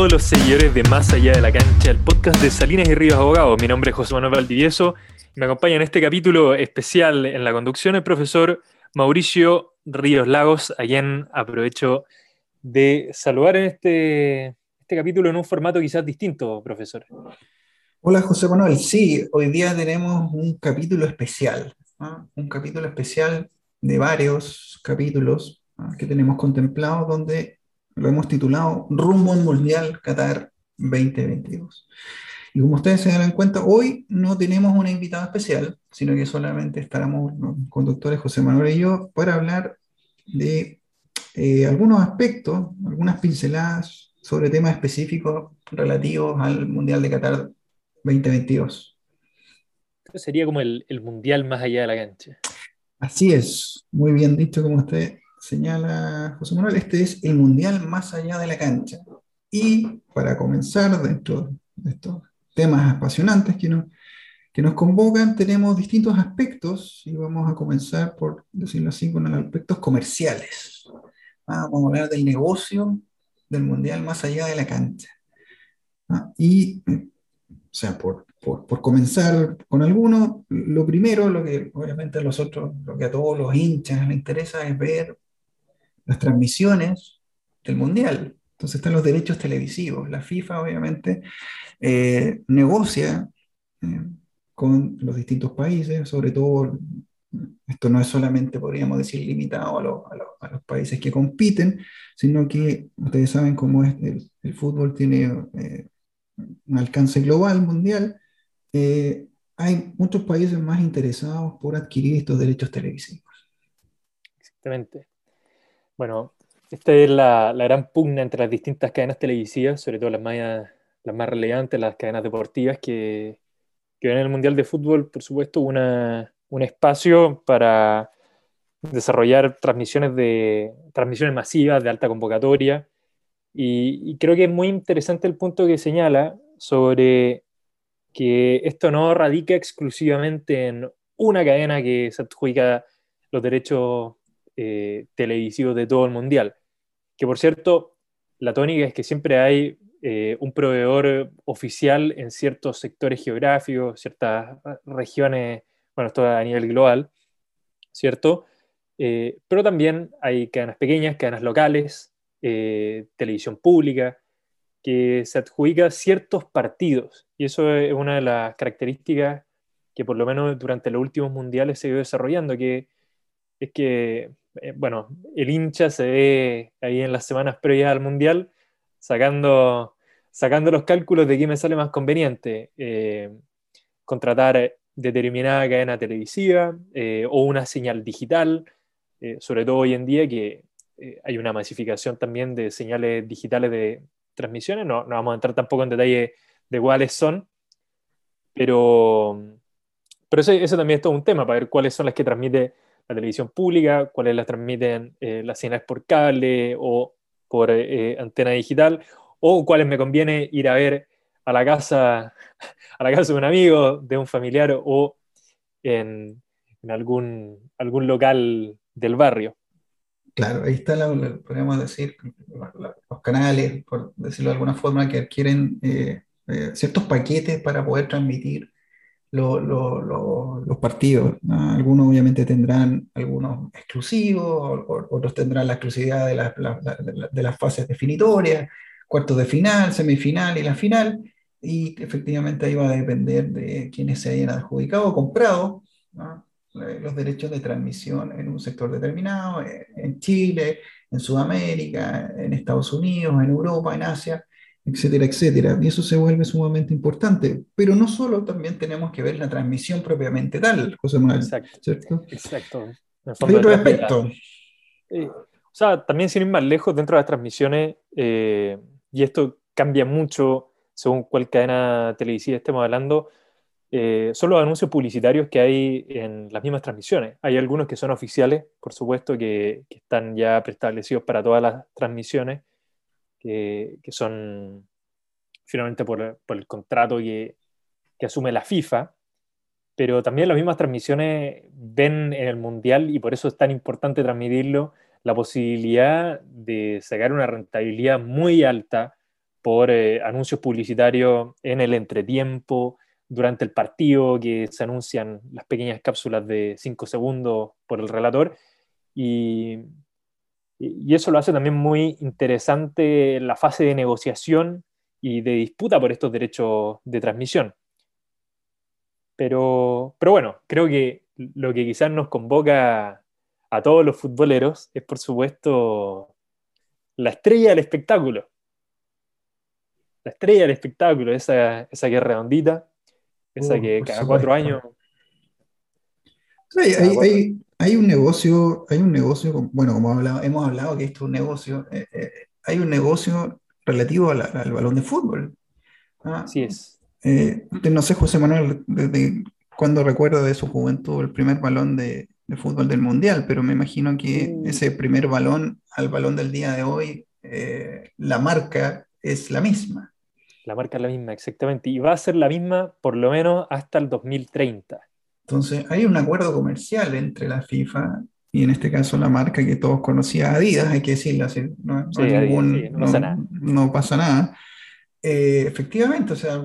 todos los seguidores de Más Allá de la Cancha, el podcast de Salinas y Ríos Abogados. Mi nombre es José Manuel Valdivieso y me acompaña en este capítulo especial en la conducción el profesor Mauricio Ríos Lagos, a quien aprovecho de saludar en este, este capítulo en un formato quizás distinto, profesor. Hola José Manuel, sí, hoy día tenemos un capítulo especial, un capítulo especial de varios capítulos que tenemos contemplados donde lo hemos titulado Rumbo al Mundial Qatar 2022. Y como ustedes se darán cuenta, hoy no tenemos una invitada especial, sino que solamente estaremos los conductores José Manuel y yo para hablar de eh, algunos aspectos, algunas pinceladas sobre temas específicos relativos al Mundial de Qatar 2022. sería como el, el mundial más allá de la cancha. Así es, muy bien dicho como usted señala José Manuel, este es el mundial más allá de la cancha. Y para comenzar dentro de estos temas apasionantes que nos, que nos convocan, tenemos distintos aspectos y vamos a comenzar por decirlo así con los aspectos comerciales. Ah, vamos a hablar del negocio del mundial más allá de la cancha. Ah, y o sea, por, por, comenzar con alguno, lo primero, lo que obviamente a los otros, lo que a todos los hinchas les interesa es ver las transmisiones del Mundial. Entonces están los derechos televisivos. La FIFA obviamente eh, negocia eh, con los distintos países, sobre todo, esto no es solamente, podríamos decir, limitado a, los países que compiten, sino que ustedes saben cómo es el, fútbol tiene eh, un alcance global, mundial, eh, hay muchos países más interesados por adquirir estos derechos televisivos. Exactamente. Bueno, esta es la, la, gran pugna entre las distintas cadenas televisivas, sobre todo las más, las más relevantes, las cadenas deportivas, que, que ven en el Mundial de Fútbol, por supuesto, una, un espacio para desarrollar transmisiones, de, transmisiones masivas de alta convocatoria, y, creo que es muy interesante el punto que señala sobre que esto no radica exclusivamente en una cadena que se adjudica los derechos eh, televisivos de todo el mundial. Que por cierto, la tónica es que siempre hay eh, un proveedor oficial en ciertos sectores geográficos, ciertas regiones, bueno, esto a nivel global, ¿cierto? Eh, pero también hay cadenas pequeñas, cadenas locales, eh, televisión pública, que se adjudica ciertos partidos. Y eso es una de las características que por lo menos durante los últimos mundiales se ido desarrollando, que es que, eh, bueno, el hincha se ve ahí en las semanas previas al mundial sacando, sacando los cálculos de qué me sale más conveniente. Eh, contratar determinada cadena televisiva o una señal digital, sobre todo hoy en día que eh, hay una masificación también de señales digitales de transmisiones. No, no, vamos a entrar tampoco en detalle de cuáles son, pero, pero eso, también es todo un tema para ver cuáles son las que transmite la televisión pública, cuáles las transmiten eh, las señales por cable o por eh, antena digital, o cuáles me conviene ir a ver a la casa, a la casa de un amigo, de un familiar o en, en algún, algún local del barrio. Claro, ahí está, podríamos decir, los canales, por decirlo de alguna forma, que adquieren eh, eh, ciertos paquetes para poder transmitir los partidos. Algunos obviamente tendrán algunos exclusivos, otros tendrán la exclusividad de, de, las fases definitorias, cuartos de final, semifinal y la final, y efectivamente ahí va a depender de quienes se hayan adjudicado o comprado. Eh, los derechos de transmisión en un sector determinado, eh, en Chile, en Sudamérica, en Estados Unidos, en Europa, en Asia, etcétera, etcétera. Y eso se vuelve sumamente importante. Pero no solo, también tenemos que ver la transmisión propiamente tal, José Manuel. Exacto. ¿cierto? Exacto. Hay otro aspecto. o sea, también sin ir más lejos, dentro de las transmisiones, eh, y esto cambia mucho según cuál cadena televisiva estemos hablando, eh, son los anuncios publicitarios que hay en las mismas transmisiones. Hay algunos que son oficiales, por supuesto, que, están ya preestablecidos para todas las transmisiones, que, son finalmente por, el contrato que, asume la FIFA, pero también las mismas transmisiones ven en el Mundial, y por eso es tan importante transmitirlo, la posibilidad de sacar una rentabilidad muy alta por eh, anuncios publicitarios en el entretiempo, durante el partido, que se anuncian las pequeñas cápsulas de 5 segundos por el relator. Y, y eso lo hace también muy interesante la fase de negociación y de disputa por estos derechos de transmisión. Pero, pero bueno, creo que lo que quizás nos convoca a todos los futboleros es, por supuesto, la estrella del espectáculo. La estrella del espectáculo, esa, esa que es redondita, esa uh, que cada cuatro años. Hay, un negocio, hay un negocio, bueno, como hemos hablado que esto es un negocio, eh, eh, hay un negocio relativo al, balón de fútbol. ¿ah? Así es. Eh, no sé, José Manuel, desde cuando recuerda de su juventud el primer balón de, de fútbol del Mundial, pero me imagino que mm. ese primer balón al balón del día de hoy, eh, la marca es la misma. La marca es la misma, exactamente, y va a ser la misma por lo menos hasta el 2030. Entonces, hay un acuerdo comercial entre la FIFA y en este caso la marca que todos conocían, Adidas, hay que decirlo así, no, no, pasa nada. Eh, efectivamente, o sea,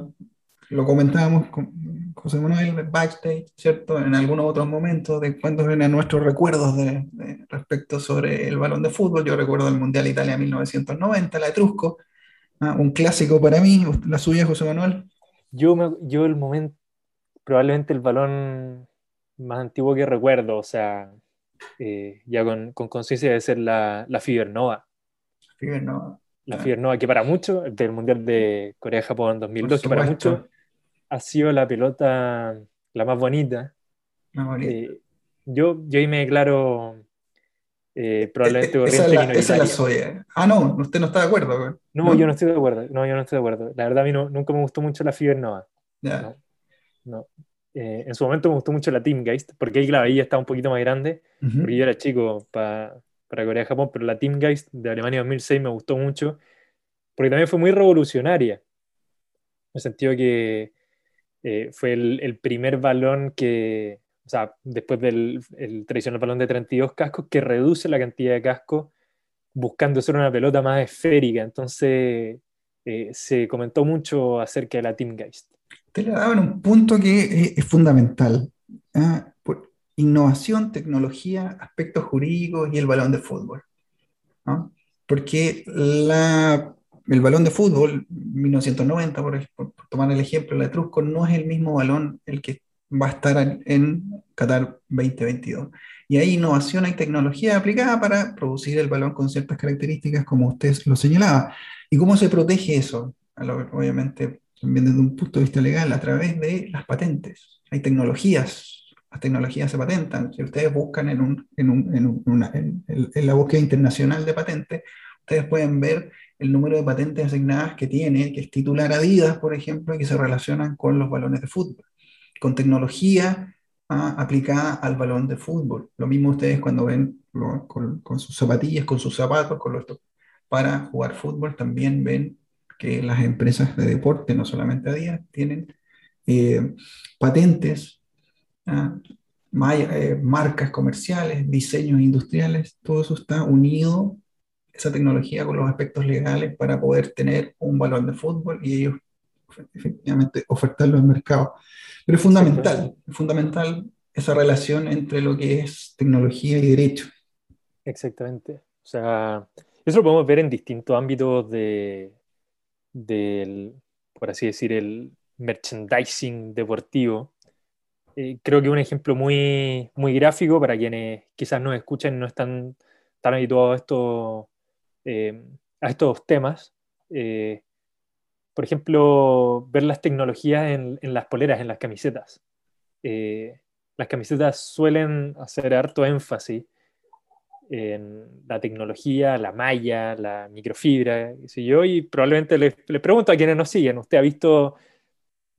lo comentábamos con José Manuel backstage, ¿cierto? En algunos otros momentos de cuando vienen nuestros recuerdos de, respecto sobre el balón de fútbol. Yo recuerdo el Mundial Italia 1990, la Etrusco, ¿ah? un clásico para mí, la suya, José Manuel. Yo, me, yo el momento, probablemente el balón más antiguo que recuerdo, o sea, eh, ya con conciencia de ser la, la Fibernova. Fibernova. La Fibernova, que para mucho, del Mundial de Corea-Japón 2002, que para mucho ha sido la pelota la más bonita. Eh, yo, yo ahí me declaro eh, probablemente esa, la, esa la soy. Ah, no, usted no está de acuerdo. No, yo no estoy de acuerdo. No, yo no estoy de acuerdo. La verdad, a mí nunca me gustó mucho la Fibernova. No, no. Eh, en su momento me gustó mucho la Teamgeist, porque ahí, claro, ahí estaba un poquito más grande, porque yo era chico para Corea-Japón, pero la Teamgeist de Alemania 2006 me gustó mucho, porque también fue muy revolucionaria, en el sentido que eh, fue el, primer balón que, o sea, después del el tradicional balón de 32 cascos, que reduce la cantidad de cascos buscando ser una pelota más esférica. Entonces, eh, se comentó mucho acerca de la Teamgeist. Usted le daban un punto que es, fundamental. ¿ah? Por innovación, tecnología, aspectos jurídicos y el balón de fútbol. Porque la el balón de fútbol, 1990, por, tomar el ejemplo, el Etrusco, no es el mismo balón el que va a estar en Qatar 2022. Y hay innovación, hay tecnología aplicada para producir el balón con ciertas características, como usted lo señalaba. ¿Y cómo se protege eso? Obviamente, también desde un punto de vista legal, a través de las patentes. Hay tecnologías, las tecnologías se patentan. Si ustedes buscan en, un, en, un, en, una, en la búsqueda internacional de patentes, ustedes pueden ver el número de patentes asignadas que tiene, que es titular Adidas, por ejemplo, que se relacionan con los balones de fútbol, con tecnología ah, aplicada al balón de fútbol. Lo mismo ustedes cuando ven con, sus zapatillas, con sus zapatos, con los para jugar fútbol, también ven que las empresas de deporte, no solamente Adidas, tienen eh, patentes, ah, eh, marcas comerciales, diseños industriales, todo eso está unido esa tecnología con los aspectos legales para poder tener un balón de fútbol y ellos efectivamente ofertarlo al mercado. Pero es fundamental, es fundamental esa relación entre lo que es tecnología y derecho. Exactamente. O sea, eso lo podemos ver en distintos ámbitos de, del, por así decir, el merchandising deportivo. Eh, creo que un ejemplo muy, muy gráfico para quienes quizás nos escuchen no están tan habituados a eh, estos temas. Eh, por ejemplo, ver las tecnologías en, las poleras, en las camisetas. Las camisetas suelen hacer harto énfasis en la tecnología, la malla, la microfibra, yo, y probablemente les, pregunto a quienes nos siguen, ¿usted ha visto,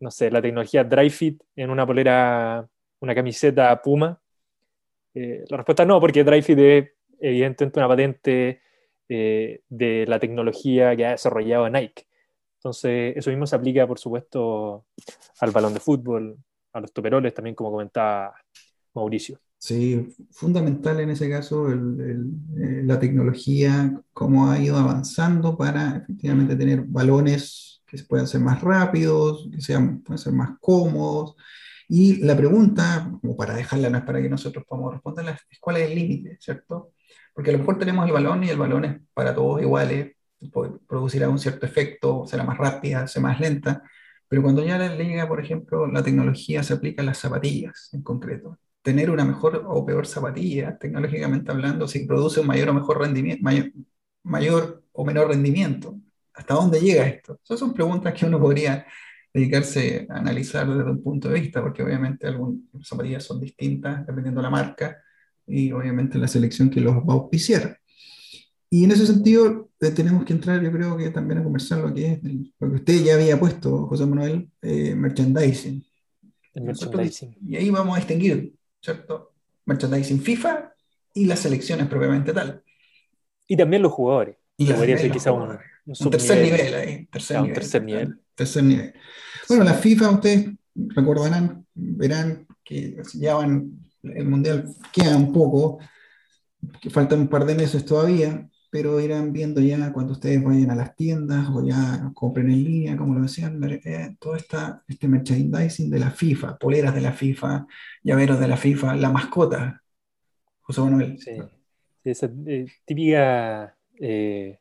no sé, la tecnología Dry Fit en una polera, una camiseta Puma? la respuesta es no, porque Dry Fit es evidentemente una patente eh, de la tecnología que ha desarrollado Nike. Entonces, eso mismo se aplica, por supuesto, al balón de fútbol, a los toperoles, también como comentaba Mauricio. Sí, fundamental en ese caso eh, la tecnología, cómo ha ido avanzando para efectivamente tener balones que se puedan ser más rápidos, que sean, puedan ser más cómodos. Y la pregunta, como para dejarla, no es para que nosotros podamos responderla, es cuál es el límite, ¿cierto? Porque a lo mejor tenemos el balón y el balón es para todos iguales, producirá un cierto efecto, será más rápida, será más lenta, pero cuando ya le llega, por ejemplo, la tecnología se aplica a las zapatillas en concreto tener una mejor o peor zapatilla, tecnológicamente hablando, si produce un mayor o mejor rendimiento, mayor, mayor o menor rendimiento. ¿Hasta dónde llega esto? Esas son preguntas que uno podría dedicarse a analizar desde un punto de vista, porque obviamente algunas zapatillas son distintas dependiendo de la marca y obviamente la selección que los va a auspiciar. Y en ese sentido, eh, tenemos que entrar, yo creo que también a conversar lo que es el- lo que usted ya había puesto, José Manuel, eh, merchandising. El Nosotros- merchandising. y ahí vamos a distinguir, ¿cierto? Merchandising FIFA y las selecciones propiamente tal. Y también los jugadores. Y podría ser quizá un, jugadores. un Un tercer nivel ahí, tercer Ah, un nivel. tercer nivel. tercer nivel. Bueno, la FIFA, ustedes recordarán, verán que ya van, el Mundial queda un poco, que faltan un par de meses todavía, pero irán viendo ya cuando ustedes vayan a las tiendas o ya compren en línea, como lo decían, eh, todo esta, este merchandising de la FIFA, poleras de la FIFA, llaveros de la FIFA, la mascota, José Manuel. Sí. Esa eh, típica eh,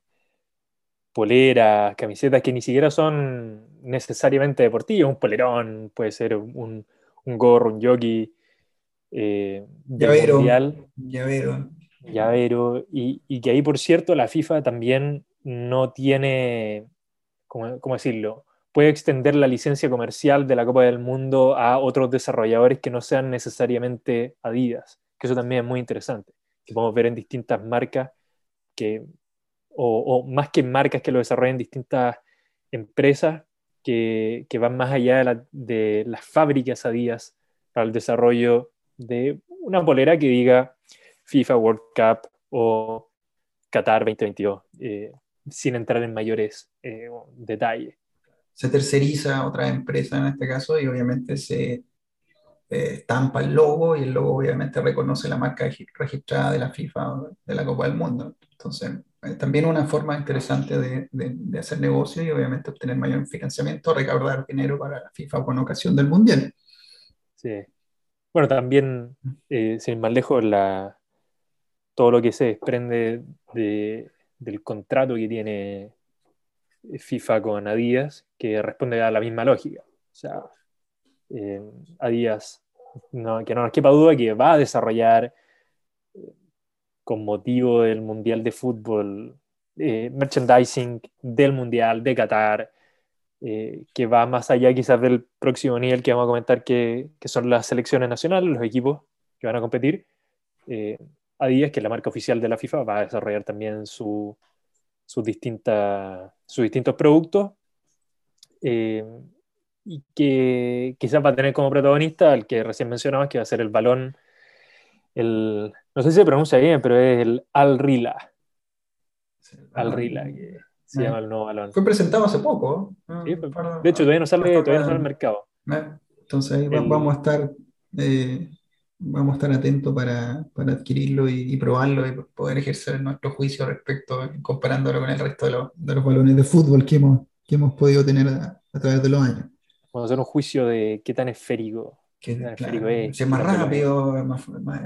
poleras, camisetas que ni siquiera son necesariamente deportivas. Un polerón, puede ser un, un gorro, un jockey del Llavero. mundial, Llavero. Llavero. Y, y que ahí, por cierto, la FIFA también no tiene, ¿cómo, cómo decirlo? Puede extender la licencia comercial de la Copa del Mundo a otros desarrolladores que no sean necesariamente Adidas, que eso también es muy interesante, que podemos ver en distintas marcas que, o, más que marcas que lo desarrollan distintas empresas que, que van más allá de, la- de las fábricas Adidas para el desarrollo de una polera que diga FIFA World Cup o Qatar 2022, eh, sin entrar en mayores eh, detalles. se terceriza otra empresa en este caso y obviamente se eh, estampa el logo y el logo obviamente reconoce la marca regi- registrada de la FIFA de la Copa del Mundo. Entonces, eh, también una forma interesante de, de- de hacer negocio y obviamente obtener mayor financiamiento, recaudar dinero para la FIFA con ocasión del Mundial. Sí. Bueno, también, eh, sin ir más lejos, la, todo lo que se desprende de- del contrato que tiene FIFA con Adidas, que responde a la misma lógica. O sea, eh, Adidas, no- que no nos quepa duda que va a desarrollar, eh, con motivo del Mundial de Fútbol, eh, merchandising del Mundial de Qatar, eh, que va más allá quizás del próximo nivel que vamos a comentar, que, que son las selecciones nacionales, los equipos que van a competir. Eh, Adidas, que es la marca oficial de la FIFA, va a desarrollar también su, sus, distintas, sus distintos productos eh, y que quizás va a tener como protagonista al que recién mencionabas, que va a ser el balón, el, no sé si se pronuncia bien, pero es el Al Rila, Al Rila, que se llama el nuevo balón. Fue presentado hace poco. ¿no? Sí, Para- de hecho, todavía no sale, todavía no sale al mercado. ¿eh? Entonces ahí El- vamos a estar, eh, vamos a estar atentos para, para adquirirlo y, y probarlo y poder ejercer nuestro juicio respecto, comparándolo con el resto de los, de los balones de fútbol que hemos, que hemos podido tener a, a través de los años. Vamos a hacer un juicio de qué tan esférico, qué tan claro, esférico es. si es más rápido, es más, más,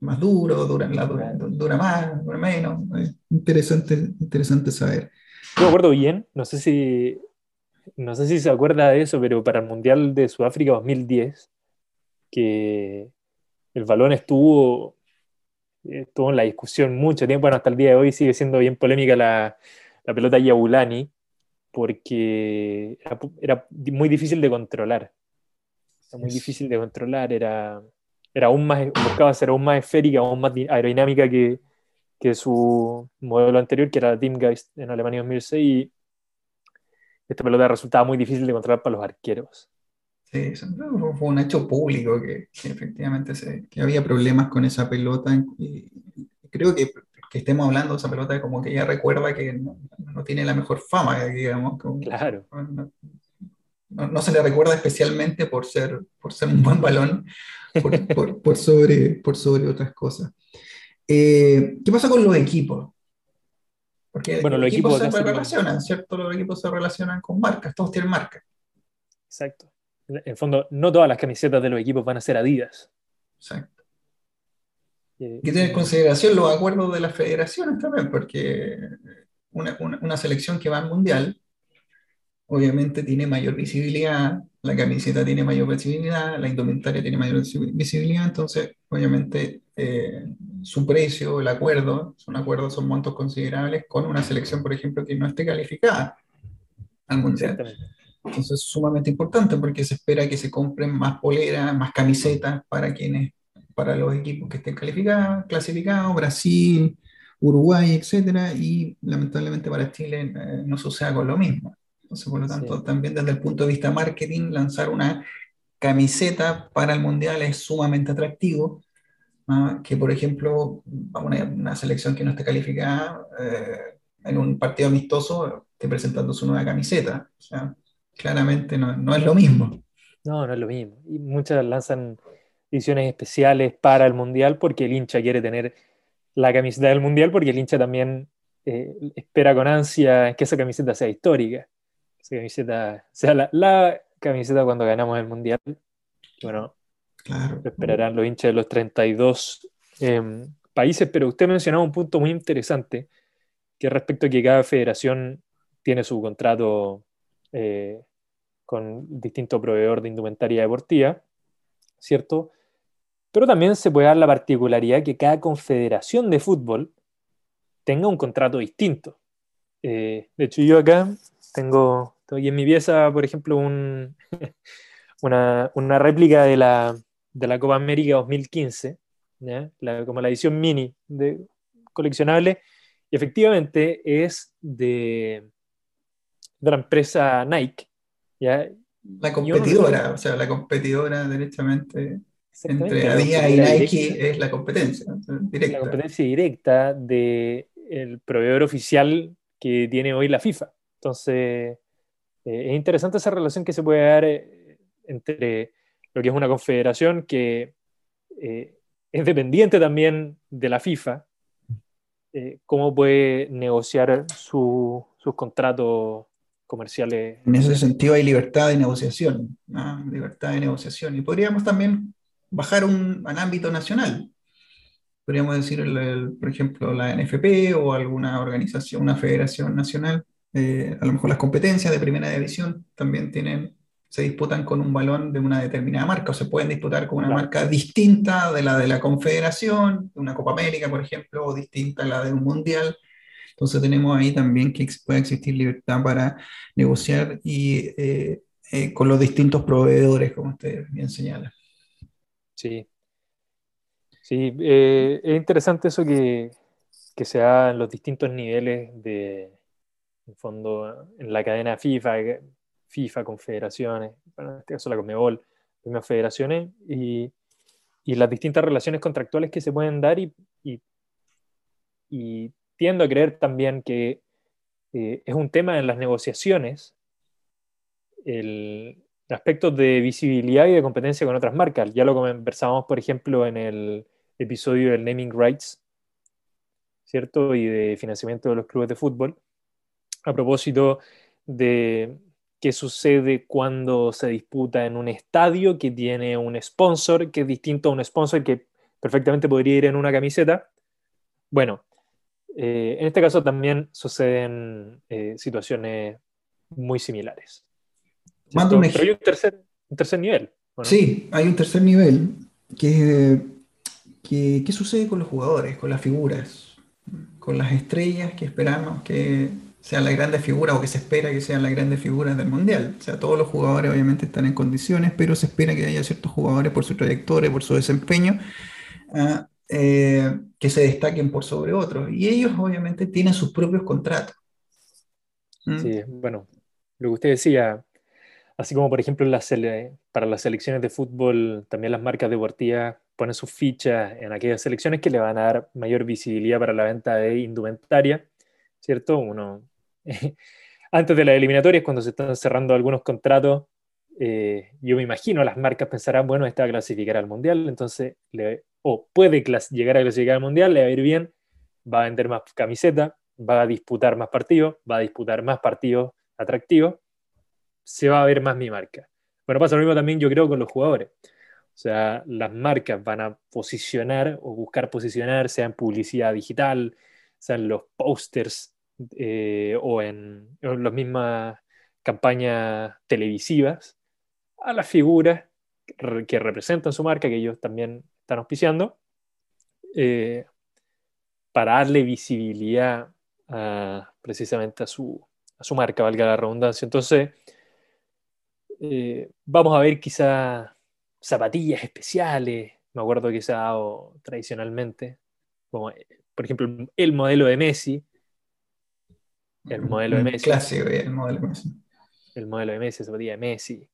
más duro, dura, la- dura, dura más, dura menos. Es interesante, interesante saber. Yo me acuerdo bien, no sé si, no sé si se acuerda de eso, pero para el Mundial de Sudáfrica 2010, que el balón estuvo, estuvo en la discusión mucho tiempo, bueno, hasta el día de hoy sigue siendo bien polémica la, la pelota Yabulani, porque era, era muy difícil de controlar. Era muy difícil de controlar, era, era aún más, buscaba ser aún más esférica, aún más di- aerodinámica que, que su modelo anterior, que era la Teamgeist en Alemania 2006, y esta pelota resultaba muy difícil de controlar para los arqueros. Sí, fue un hecho público que, que efectivamente se, que había problemas con esa pelota. Y creo que, que estemos hablando de esa pelota como que ella recuerda que no, no tiene la mejor fama, digamos. como- Claro, no, no- no se le recuerda especialmente por ser, por ser un buen balón, por, sobre, por sobre otras cosas. Eh, ¿Qué pasa con los equipos? Porque los, equipos, se relacionan, ¿cierto? Los equipos se relacionan con marcas, todos tienen marcas. Exacto. En el fondo, no todas las camisetas de los equipos van a ser Adidas. Exacto. Hay que tener en consideración los acuerdos de las federaciones también, porque una, una selección que va al mundial obviamente tiene mayor visibilidad, la camiseta tiene mayor visibilidad, la indumentaria tiene mayor visibilidad, entonces obviamente eh, su precio, el acuerdo, son acuerdos, son montos considerables con una selección, por ejemplo, que no esté calificada al mundial. Entonces es sumamente importante porque se espera que se compren más poleras, más camisetas para quienes, para los equipos que estén calificados, clasificados, Brasil, Uruguay, etcétera, y lamentablemente para Chile eh, no suceda con lo mismo. Entonces, por lo tanto, también desde el punto de vista marketing, lanzar una camiseta para el mundial es sumamente atractivo. Que, por ejemplo, una, una selección que no esté calificada eh, en un partido amistoso esté presentando su nueva camiseta. O sea, claramente no, no es lo mismo. No, no es lo mismo. Y muchas lanzan ediciones especiales para el mundial porque el hincha quiere tener la camiseta del mundial porque el hincha también eh, espera con ansia que esa camiseta sea histórica esa camiseta sea la, camiseta cuando ganamos el mundial. Bueno, esperarán los hinchas de los 32 em, países, pero usted mencionaba un punto muy interesante, que respecto a que cada federación tiene su contrato eh, con distinto proveedor de indumentaria deportiva, ¿cierto? Pero también se puede dar la particularidad que cada confederación de fútbol tenga un contrato distinto. Eh, de hecho, yo acá tengo, aquí en mi pieza, por ejemplo, un, una, réplica de la, la Copa América 2015, como la edición mini de coleccionable, y efectivamente es de la empresa Nike. ¿Ya? La competidora, o sea, la competidora directamente entre Adidas y Nike es la competencia directa. La competencia directa del proveedor oficial que tiene hoy la FIFA. Entonces, eh, es interesante esa relación que se puede dar eh, entre lo que es una confederación que eh, es dependiente también de la FIFA, cómo puede negociar sus contratos comerciales. En ese sentido hay libertad de negociación, libertad de negociación. Y podríamos también bajar un, al ámbito nacional. Podríamos decir, por ejemplo, la NFP o alguna organización, una federación nacional eh, a lo mejor las competencias de primera división también tienen, se disputan con un balón de una determinada marca o se pueden disputar con una marca distinta de la de la Confederación, de una Copa América, por ejemplo, o distinta a la de un Mundial. Entonces tenemos ahí también que puede existir libertad para negociar y eh, eh, con los distintos proveedores, como usted bien señala. Sí, sí, es interesante eso que, que se da en los distintos niveles de, en fondo, en la cadena FIFA, FIFA, confederaciones, en este caso la Conmebol, las federaciones, y, y, las distintas relaciones contractuales que se pueden dar, y, tiendo a creer también que eh, es un tema en las negociaciones el, aspecto de visibilidad y de competencia con otras marcas. Ya lo conversábamos, por ejemplo, en el episodio del naming rights, ¿cierto? Y de financiamiento de los clubes de fútbol a propósito de qué sucede cuando se disputa en un estadio que tiene un sponsor que es distinto a un sponsor que perfectamente podría ir en una camiseta. Bueno, eh, en este caso también suceden eh, situaciones muy similares. Pero hay un tercer, un tercer nivel. Sí, hay un tercer nivel que, que, ¿qué sucede con los jugadores, con las figuras, con las estrellas que esperamos que sean las grandes figuras o que se espera que sean las grandes figuras del mundial. O sea, todos los jugadores obviamente están en condiciones, pero se espera que haya ciertos jugadores por su trayectoria, por su desempeño, ah, eh, que se destaquen por sobre otros. Y ellos obviamente tienen sus propios contratos. ¿Mm? Sí, bueno, lo que usted decía, así como por ejemplo para las selecciones de fútbol, también las marcas deportivas ponen sus fichas en aquellas selecciones que le van a dar mayor visibilidad para la venta de indumentaria, ¿cierto? Uno antes de las eliminatorias, cuando se están cerrando algunos contratos, eh, yo me imagino las marcas pensarán, bueno, esta va a clasificar al mundial, entonces, le, o puede llegar a clasificar al mundial, le va a ir bien, va a vender más camiseta, va a disputar más partidos, va a disputar más partidos atractivos, se va a ver más mi marca. Bueno, pasa lo mismo también yo creo con los jugadores. O sea, las marcas van a posicionar o buscar posicionar, sea en publicidad digital, sea en los posters eh, o en, en las mismas campañas televisivas, a las figuras que representan su marca, que ellos también están auspiciando, eh, para darle visibilidad precisamente a su, a su marca, valga la redundancia. Entonces, eh, vamos a ver quizá zapatillas especiales, me acuerdo que se ha dado tradicionalmente, como por ejemplo el modelo de Messi, el modelo de Messi. Clásico, el modelo de Messi. El modelo de Messi, zapatilla de Messi.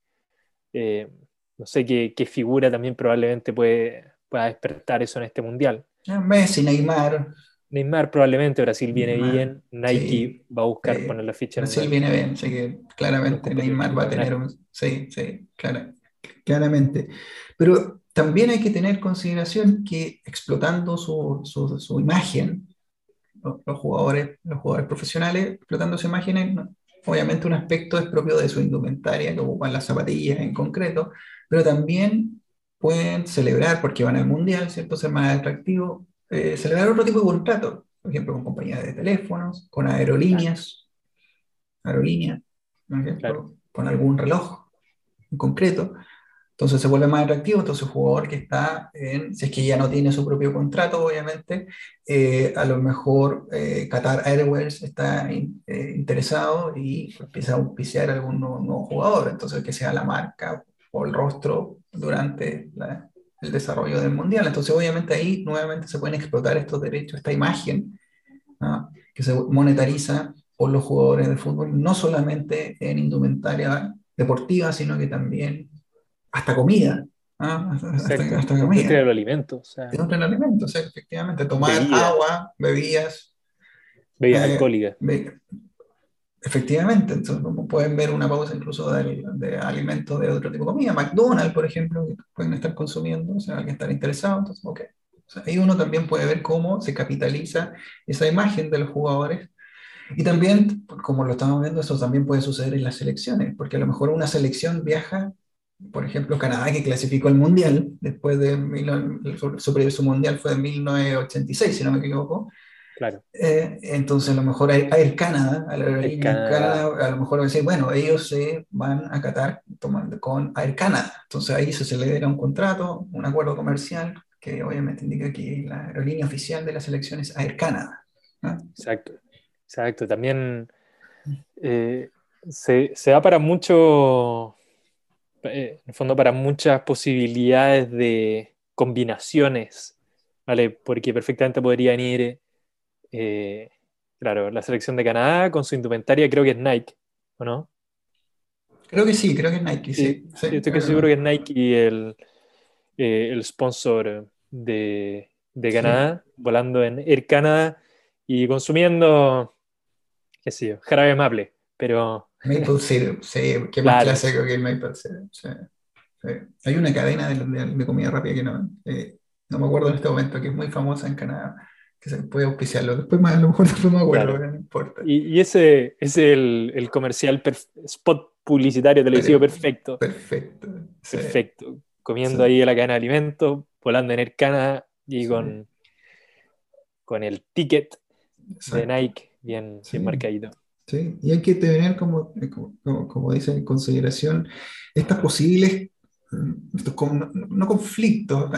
Eh, no sé qué, qué, figura también probablemente puede, pueda despertar eso en este mundial. Ah, Messi, Neymar. Neymar probablemente, Brasil viene bien, Nike va a buscar poner la ficha. Brasil viene bien, así que claramente Neymar va a tener un... Sí, sí, claramente. Pero también hay que tener consideración que explotando su, su, su imagen, los, jugadores, los jugadores profesionales explotando su imagen, obviamente un aspecto es propio de su indumentaria, que ocupan las zapatillas en concreto, pero también pueden celebrar, porque van al mundial, ¿cierto? Ser más atractivo, eh, celebrar otro tipo de contrato, por ejemplo, con compañías de teléfonos, con aerolíneas, aerolíneas, con algún reloj en concreto. Entonces se vuelve más atractivo, entonces el jugador que está en, si es que ya no tiene su propio contrato, obviamente, eh, a lo mejor eh, Qatar Airways está interesado y empieza a auspiciar a algún nuevo, jugador, entonces que sea la marca o el rostro durante la, el desarrollo del mundial. Entonces, obviamente ahí nuevamente se pueden explotar estos derechos, esta imagen que se monetariza por los jugadores de fútbol, no solamente en indumentaria deportiva, sino que también hasta comida. Hasta, hasta, comida. el alimento. O sea, alimento, o sea, efectivamente, tomar agua, bebidas. Bebidas eh, alcohólicas. Efectivamente, entonces pueden ver una pausa incluso de, de, alimentos de otro tipo de comida, McDonald's, por ejemplo, que pueden estar consumiendo, o sea, alguien estar interesado, entonces, ok. ahí uno también puede ver cómo se capitaliza esa imagen de los jugadores. Y también, como lo estamos viendo, eso también puede suceder en las selecciones, porque a lo mejor una selección viaja, por ejemplo, Canadá, que clasificó el Mundial, después de, su, su Mundial fue en 1986, si no me equivoco, Claro. Eh, entonces, a lo mejor Air Canada, a, a lo mejor decir, bueno, ellos se van a Qatar tomando con Air Canada. Entonces, ahí se celebra un contrato, un acuerdo comercial, que obviamente indica que la aerolínea oficial de la selección es Air Canada. Exacto, exacto. También eh, se, se, da para mucho, eh, en el fondo, para muchas posibilidades de combinaciones, ¿vale? Porque perfectamente podrían ir eh, claro, la selección de Canadá con su indumentaria creo que es Nike, ¿o no? Creo que sí, creo que es Nike, sí. estoy seguro que es Nike el, eh, el sponsor de, de Canadá, volando en Air Canada y consumiendo, qué sé yo, jarabe maple, pero... Maple syrup, sí, qué más clásico que el maple syrup, sí. Hay una cadena de, comida rápida que no, eh, no me acuerdo en este momento, que es muy famosa en Canadá, que se puede auspiciarlo. Después más, a lo mejor después me acuerdo, no importa. Y, ese es el, el comercial spot publicitario televisivo perfecto. Perfecto. Perfecto. Comiendo ahí la cadena de alimentos, volando en el Canadá y con, con el ticket de Nike bien, bien marcadito. Sí, y hay que tener como, como, como dicen en consideración estas posibles, mm, estos, no, no conflictos,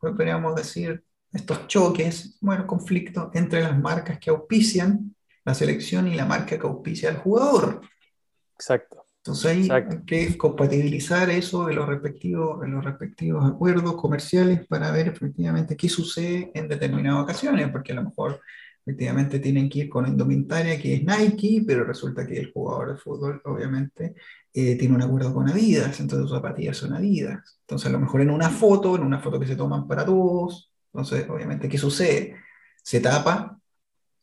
podríamos decir, estos choques, bueno, conflictos entre las marcas que auspician la selección y la marca que auspicia al jugador. Exacto. Entonces hay que compatibilizar eso de los, respectivos, de los respectivos acuerdos comerciales para ver efectivamente qué sucede en determinadas ocasiones, porque a lo mejor efectivamente tienen que ir con indumentaria que es Nike, pero resulta que el jugador de fútbol obviamente eh, tiene un acuerdo con Adidas, entonces sus zapatillas son Adidas. Entonces a lo mejor en una foto, en una foto que se toman para todos, entonces, obviamente, ¿qué sucede? Se tapa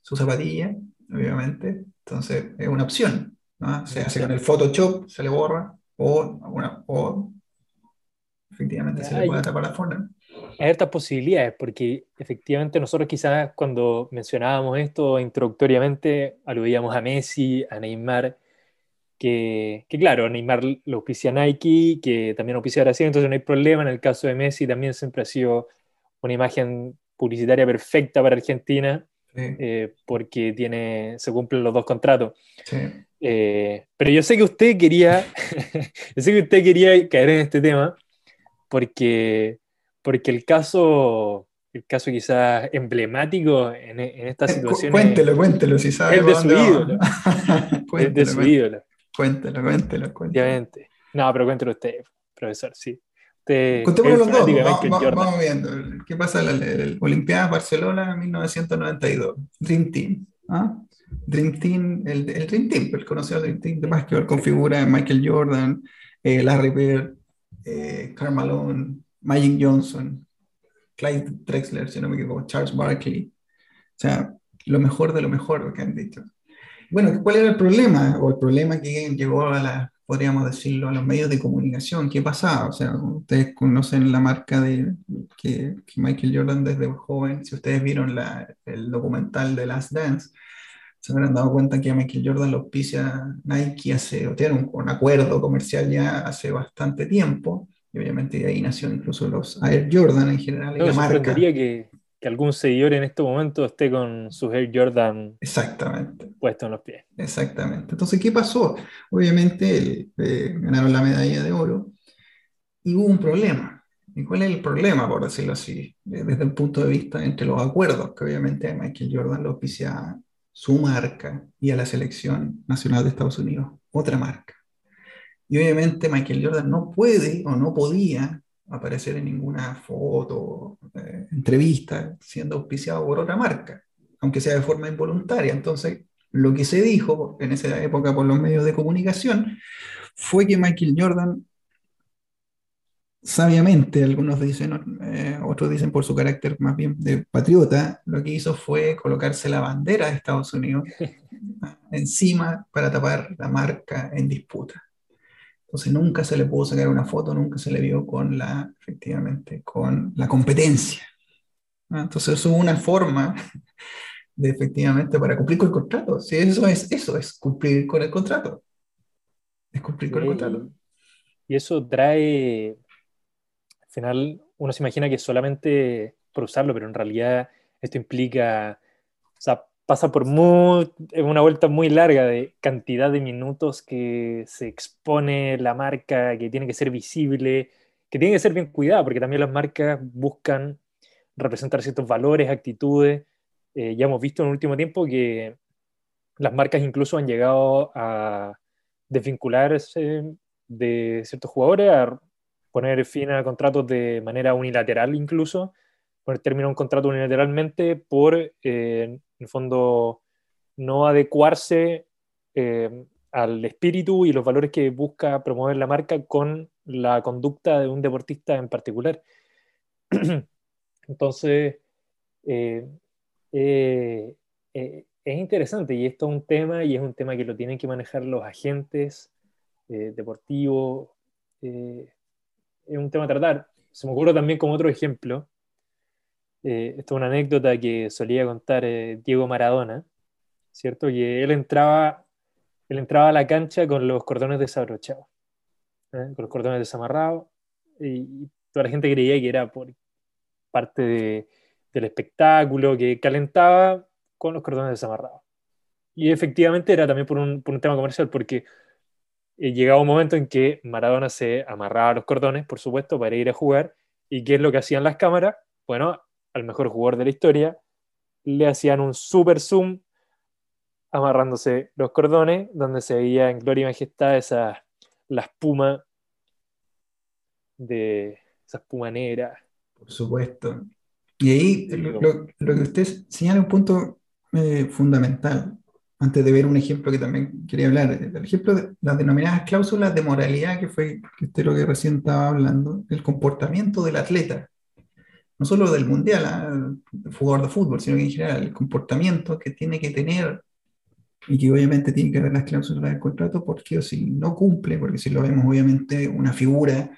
su zapatilla, obviamente. Entonces, es una opción. ¿no? Se hace con el Photoshop, se le borra, o, una, o efectivamente se le puede tapar a Fortnite. Hay ciertas posibilidades, porque efectivamente nosotros quizás cuando mencionábamos esto introductoriamente aludíamos a Messi, a Neymar, que, que, claro, Neymar lo auspicia Nike, que también auspicia Brasil, entonces no hay problema. En el caso de Messi también siempre ha sido una imagen publicitaria perfecta para Argentina, eh, porque tiene, se cumplen los dos contratos. Eh, pero yo sé que usted quería, yo sé que usted quería caer en este tema, porque, porque el caso, el caso quizás emblemático en, en esta eh, situación. Cuéntelo, cuéntelo, si sabe. Es de su ídolo. es de su ídolo. Cuéntelo, cuéntelo, cuéntelo. Obviamente. No, pero cuéntelo usted, profesor, sí. Contémoslo los dos, vamos, vamos, viendo. ¿Qué pasa en la Olimpiadas Barcelona 1992? Dream Team. ¿ah? Dream Team, el, el, Dream Team, el conocido Dream Team de básquetbol con figura Michael Jordan, eh, Larry Bird, eh, Karl Malone, Magic Johnson, Clyde Drexler, si no me equivoco, Charles Barkley. O sea, lo mejor de lo mejor que han dicho. Bueno, ¿cuál era el problema? O el problema que llegó a la, podríamos decirlo, a los medios de comunicación. ¿Qué pasaba? O sea, ustedes conocen la marca de que, Michael Jordan desde joven, si ustedes vieron el documental de Last Dance, se habrán dado cuenta que a Michael Jordan lo auspicia Nike hace, o tiene un, acuerdo comercial ya hace bastante tiempo, y obviamente de ahí nació incluso los Air Jordan en general. y la marca. que que algún seguidor en este momento esté con su Air Jordan Exactamente. puesto en los pies. Exactamente. Entonces, ¿qué pasó? Obviamente eh, ganaron la medalla de oro y hubo un problema. ¿Y cuál es el problema, por decirlo así? Desde el punto de vista entre los acuerdos, que obviamente Michael Jordan lo auspicia su marca y a la selección nacional de Estados Unidos, otra marca. Y obviamente Michael Jordan no puede o no podía aparecer en ninguna foto, eh, entrevista, siendo auspiciado por otra marca, aunque sea de forma involuntaria. Entonces, lo que se dijo en esa época por los medios de comunicación fue que Michael Jordan, sabiamente, algunos dicen, eh, otros dicen por su carácter más bien de patriota, lo que hizo fue colocarse la bandera de Estados Unidos encima para tapar la marca en disputa. Entonces nunca se le pudo sacar una foto, nunca se le vio con la, efectivamente, con la competencia. Entonces eso es una forma de efectivamente para cumplir con el contrato. Si eso es, eso es cumplir con el contrato. Es cumplir con el contrato. Y eso trae, al final uno se imagina que solamente por usarlo, pero en realidad esto implica, o sea, pasa por una vuelta muy larga de cantidad de minutos que se expone la marca, que tiene que ser visible, que tiene que ser bien cuidada, porque también las marcas buscan representar ciertos valores, actitudes. Eh, ya hemos visto en el último tiempo que las marcas incluso han llegado a desvincularse de ciertos jugadores, a poner fin a contratos de manera unilateral incluso, poner término a un contrato unilateralmente por eh, en el fondo, no adecuarse eh, al espíritu y los valores que busca promover la marca con la conducta de un deportista en particular. Entonces, eh, eh, es interesante y esto es un tema y es un tema que lo tienen que manejar los agentes deportivos. es un tema a tratar. Se me ocurre también como otro ejemplo, eh, esto es una anécdota que solía contar eh, Diego Maradona, ¿cierto? Que él entraba, él entraba a la cancha con los cordones desabrochados, ¿eh? con los cordones desamarrados, y, toda la gente creía que era por parte del espectáculo, que calentaba con los cordones desamarrados. Y efectivamente era también por un, por un tema comercial, porque llegaba un momento en que Maradona se amarraba los cordones, por supuesto, para ir a jugar, y ¿qué es lo que hacían las cámaras? Bueno, al mejor jugador de la historia, le hacían un super zoom amarrándose los cordones, donde se veía en gloria y majestad esa, la espuma de esa espuma negra. Por supuesto. Y ahí lo, que usted señala un punto eh, fundamental, antes de ver un ejemplo que también quería hablar, el ejemplo de las denominadas cláusulas de moralidad, que fue que usted lo que recién estaba hablando, el comportamiento del atleta no solo del mundial, el ¿ah? jugador de fútbol, sino que en general el comportamiento que tiene que tener y que obviamente tiene que ver las cláusulas del contrato, porque si no cumple, porque si lo vemos obviamente una figura,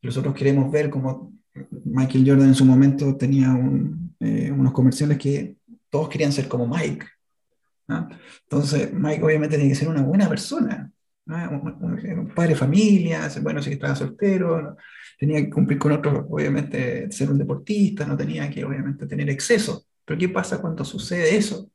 nosotros queremos ver como Michael Jordan en su momento tenía eh, unos comerciales que todos querían ser como Mike. Entonces, Mike obviamente tiene que ser una buena persona, un, padre de familia, bueno, si estaba soltero, tenía que cumplir con otros, obviamente, ser un deportista, no tenía que, obviamente, tener exceso. Pero ¿qué pasa cuando sucede eso?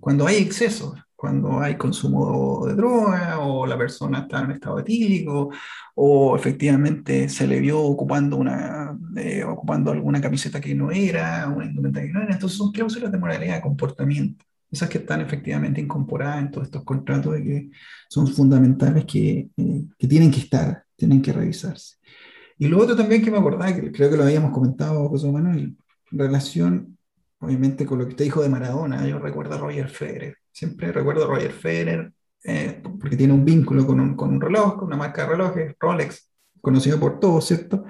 Cuando hay exceso, cuando hay consumo de droga o la persona está en estado etílico o efectivamente se le vio ocupando, una, eh, ocupando alguna camiseta que no era, una indumentaria que no era. Entonces son cláusulas de moralidad de comportamiento. Esas que están efectivamente incorporadas en todos estos contratos y que son fundamentales que, eh, que tienen que estar, tienen que revisarse. Y lo otro también que me acordaba, que creo que lo habíamos comentado, José Manuel, relación obviamente con lo que usted dijo de Maradona, yo recuerdo a Roger Federer Siempre recuerdo a Roger Federer, eh, porque tiene un vínculo con un, con un reloj, con una marca de relojes, Rolex, conocido por todos, ¿cierto?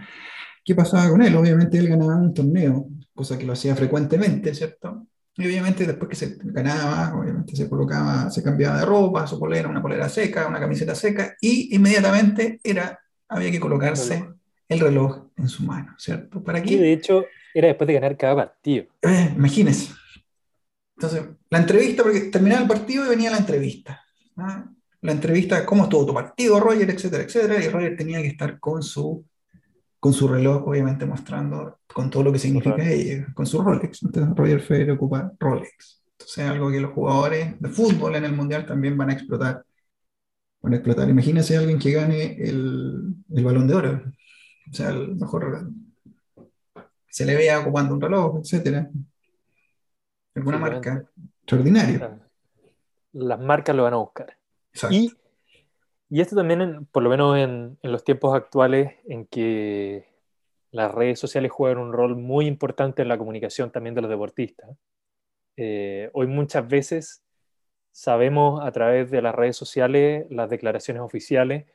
¿Qué pasaba con él? Obviamente él ganaba un torneo, cosa que lo hacía frecuentemente, ¿cierto? Y obviamente después que se ganaba, obviamente se colocaba, se cambiaba de ropa, su polera, una polera seca, una camiseta seca, y inmediatamente era, había que colocarse el reloj en su mano, ¿cierto? ¿Para qué? Y de hecho era después de ganar cada partido. Eh, imagínese, entonces, la entrevista, porque terminaba el partido y venía la entrevista. La entrevista, ¿cómo estuvo tu partido, Roger? Etcétera, etcétera. Y Roger tenía que estar con su, con su reloj, obviamente mostrando con todo lo que significa ella, con su Rolex. Entonces, Roger Federer ocupa Rolex. Entonces, algo que los jugadores de fútbol en el Mundial también van a explotar. Van a explotar. Imagínese a alguien que gane el, el balón de oro. O sea, a lo mejor se le vea ocupando un reloj, etcétera alguna marca extraordinaria. Las marcas lo van a buscar. Y, y, esto también, por lo menos en, en, los tiempos actuales en que las redes sociales juegan un rol muy importante en la comunicación también de los deportistas. Eh, hoy muchas veces sabemos a través de las redes sociales las declaraciones oficiales,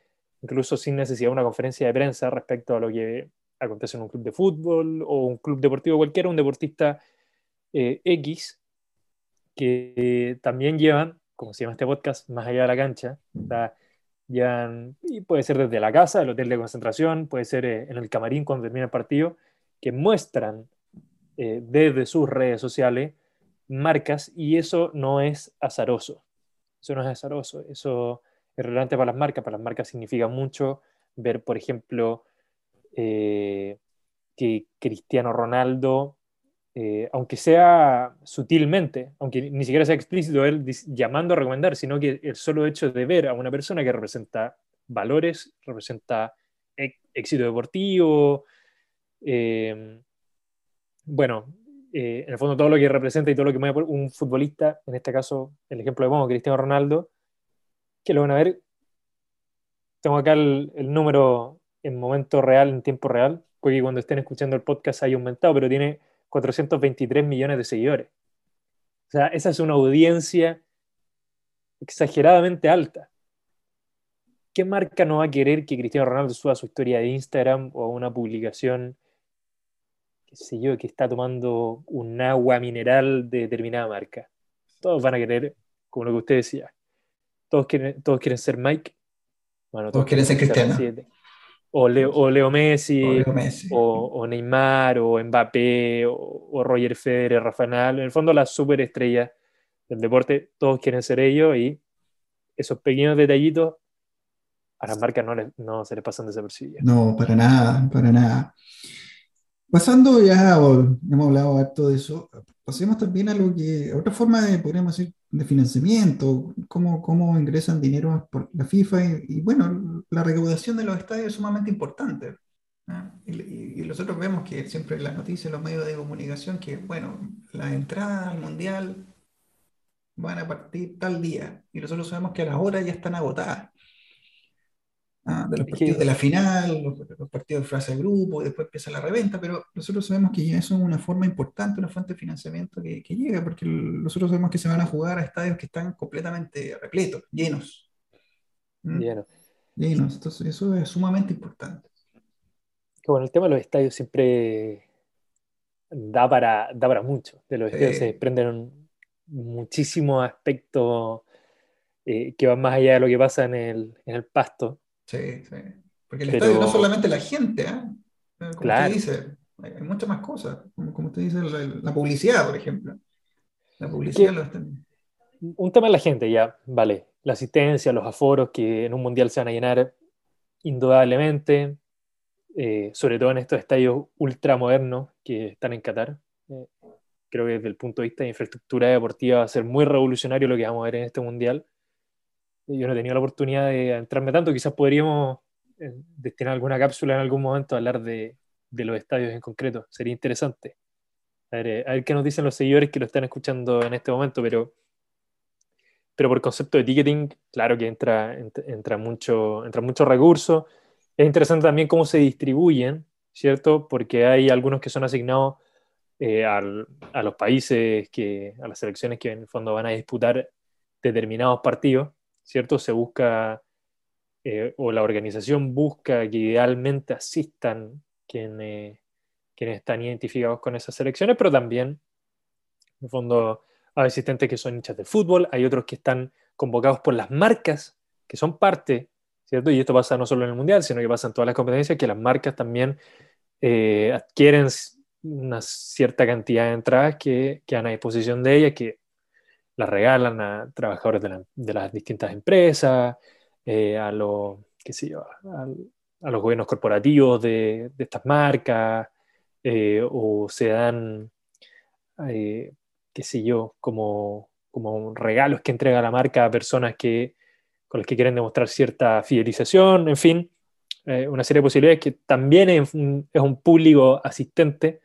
incluso sin necesidad de una conferencia de prensa respecto a lo que acontece en un club de fútbol o un club deportivo cualquiera, un deportista eh, X que también llevan, como se llama este podcast, más allá de la cancha, llevan, y puede ser desde la casa, el hotel de concentración, puede ser eh, en el camarín cuando termina el partido, que muestran eh, desde sus redes sociales marcas y eso no es azaroso. Eso no es azaroso, eso es relevante para las marcas. Para las marcas significa mucho ver, por ejemplo, que Cristiano Ronaldo eh, aunque sea sutilmente, aunque ni siquiera sea explícito él llamando a recomendar, sino que el solo hecho de ver a una persona que representa valores, representa éxito deportivo, eh, bueno, eh, en el fondo todo lo que representa y todo lo que mueve un futbolista, en este caso el ejemplo de pongo, Cristiano Ronaldo, que lo van a ver, tengo acá el, número en momento real, en tiempo real, porque cuando estén escuchando el podcast haya aumentado, pero tiene 423 millones de seguidores. O sea, esa es una audiencia exageradamente alta. ¿Qué marca no va a querer que Cristiano Ronaldo suba su historia de Instagram o una publicación, qué sé yo, que está tomando un agua mineral de determinada marca? Todos van a querer, como lo que usted decía, todos quieren, todos quieren ser Mike. Bueno, todos, quieren ser Cristiano. O Leo, Messi, o, Neymar, o Mbappé, o, Roger Federer, Rafael Nadal. En el fondo, las superestrellas del deporte, todos quieren ser ellos y esos pequeños detallitos a las marcas no, no se les pasan desapercibidos. No, para nada, para nada. Pasando ya, hemos hablado harto de eso, pasemos también a lo que, otra forma de, podríamos decir, de financiamiento, cómo, cómo ingresan dinero por la FIFA y, bueno, la recaudación de los estadios es sumamente importante. Y, nosotros vemos que siempre las noticias, los medios de comunicación, que bueno, las entradas al mundial van a partir tal día y nosotros sabemos que a las horas ya están agotadas. ¿Ah? de los partidos de la final, los, partidos de fase de grupo, y después empieza la reventa, pero nosotros sabemos que ya eso es una forma importante, una fuente de financiamiento que, que llega, porque nosotros sabemos que se van a jugar a estadios que están completamente repletos, llenos. ¿Mm? Llenos. Llenos, entonces eso es sumamente importante. Bueno, el tema de los estadios siempre da para, da para mucho. De los estadios se desprenden muchísimos aspectos eh, que van más allá de lo que pasa en el, en el pasto. Sí, sí. Porque el estadio no es solamente la gente, ¿eh? Como claro. usted dice, hay, muchas más cosas. Como, como usted dice, la, publicidad, por ejemplo. La publicidad lo está... Un tema es la gente, ya, vale. La asistencia, los aforos que en un mundial se van a llenar, indudablemente. Eh, sobre todo en estos estadios ultramodernos que están en Qatar. Eh, creo que desde el punto de vista de infraestructura deportiva va a ser muy revolucionario lo que vamos a ver en este mundial. Yo no he tenido la oportunidad de entrarme tanto, quizás podríamos eh, destinar alguna cápsula en algún momento a hablar de, los estadios en concreto, sería interesante. A ver, a ver, qué nos dicen los seguidores que lo están escuchando en este momento, pero, pero por concepto de ticketing, claro que entra, entra, mucho, entra mucho recurso es interesante también cómo se distribuyen, ¿cierto? Porque hay algunos que son asignados eh, a los países, que, a las selecciones que en el fondo van a disputar determinados partidos, ¿cierto? Se busca, eh, o la organización busca que idealmente asistan quienes, quienes están identificados con esas selecciones, pero también, en el fondo, hay asistentes que son hinchas de fútbol, hay otros que están convocados por las marcas, que son parte ¿cierto? Y esto pasa no solo en el Mundial, sino que pasa en todas las competencias, que las marcas también eh, adquieren una cierta cantidad de entradas que a disposición de ellas, que las regalan a trabajadores de, las distintas empresas, eh, a, los, qué sé yo, a, los gobiernos corporativos de, estas marcas, eh, o se dan, qué sé yo, como, como regalos que entrega la marca a personas que con los que quieren demostrar cierta fidelización, en fin, eh, una serie de posibilidades que también es un, público asistente,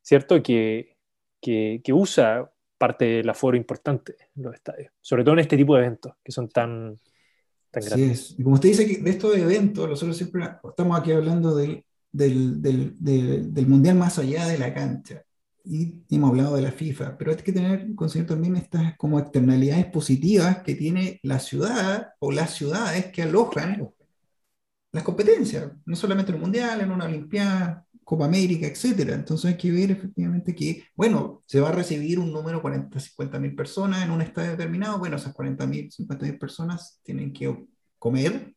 ¿cierto? Que, que, usa parte del aforo importante en los estadios, sobre todo en este tipo de eventos que son tan, tan grandes. Y como usted dice, que de estos eventos, nosotros siempre estamos aquí hablando del, del, del, del mundial más allá de la cancha y hemos hablado de la FIFA, pero hay que tener en consideración también estas como externalidades positivas que tiene la ciudad o las ciudades que alojan las competencias, no solamente en el Mundial, en una Olimpiada, Copa América, etcétera. Entonces hay que ver efectivamente que, bueno, se va a recibir un número 40, 50 mil personas en un estadio determinado, bueno, esas 40 mil, 50 mil personas tienen que comer,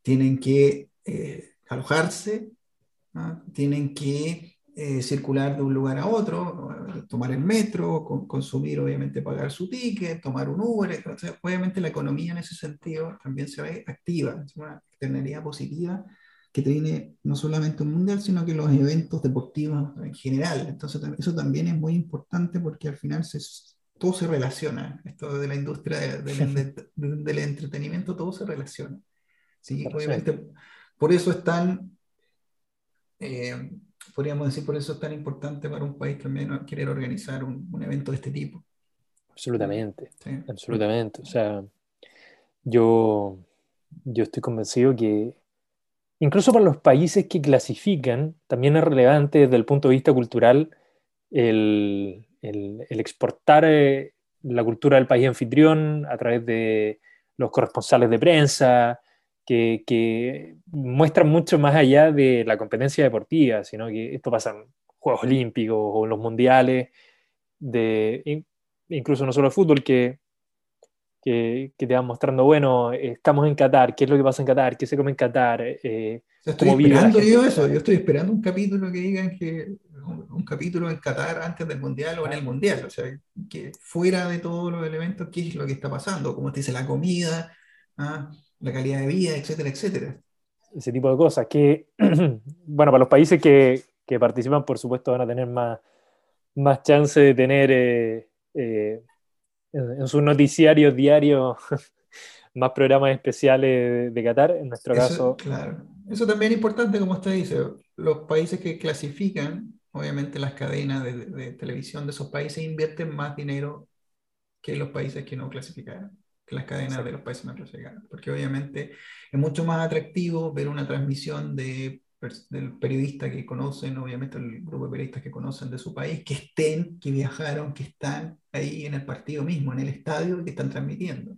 tienen que eh, alojarse, ¿ah? tienen que eh, circular de un lugar a otro, tomar el metro, consumir, obviamente pagar su ticket, tomar un Uber. obviamente la economía en ese sentido también se ve activa, es una externalidad positiva que tiene no solamente un mundial, sino que los eventos deportivos en general. Entonces eso también es muy importante porque al final se, todo se relaciona. Esto de la industria del, entretenimiento, todo se relaciona. ¿sí? Obviamente, por eso es tan... Eh, podríamos decir, por eso es tan importante para un país también querer organizar un, un evento de este tipo. Absolutamente, absolutamente. O sea, yo, yo estoy convencido que incluso para los países que clasifican, también es relevante desde el punto de vista cultural el, exportar eh, la cultura del país anfitrión a través de los corresponsales de prensa, que, muestran mucho más allá de la competencia deportiva, sino que esto pasa en Juegos Olímpicos o en los Mundiales, de, incluso no solo el fútbol, que, que, te van mostrando, bueno, estamos en Qatar, qué es lo que pasa en Qatar, qué se come en Qatar. Eh, estoy esperando yo eso, yo estoy esperando un capítulo que digan que un, capítulo en Qatar antes del Mundial o en el Mundial, o sea, que fuera de todos los elementos, qué es lo que está pasando, como te dice la comida, ¿ah? la calidad de vida, etcétera, etcétera. Ese tipo de cosas que, bueno, para los países que, que participan, por supuesto, van a tener más, más chance de tener eh, eh, en, sus noticiarios diarios más programas especiales de, Qatar, en nuestro caso. Claro, eso también es importante, como usted dice, los países que clasifican, obviamente las cadenas de, de televisión de esos países invierten más dinero que los países que no clasificaron que las cadenas de los países más clasificados, porque obviamente es mucho más atractivo ver una transmisión de, del periodista que conocen, obviamente el grupo de periodistas que conocen de su país, que estén, que viajaron, que están ahí en el partido mismo, en el estadio, que están transmitiendo.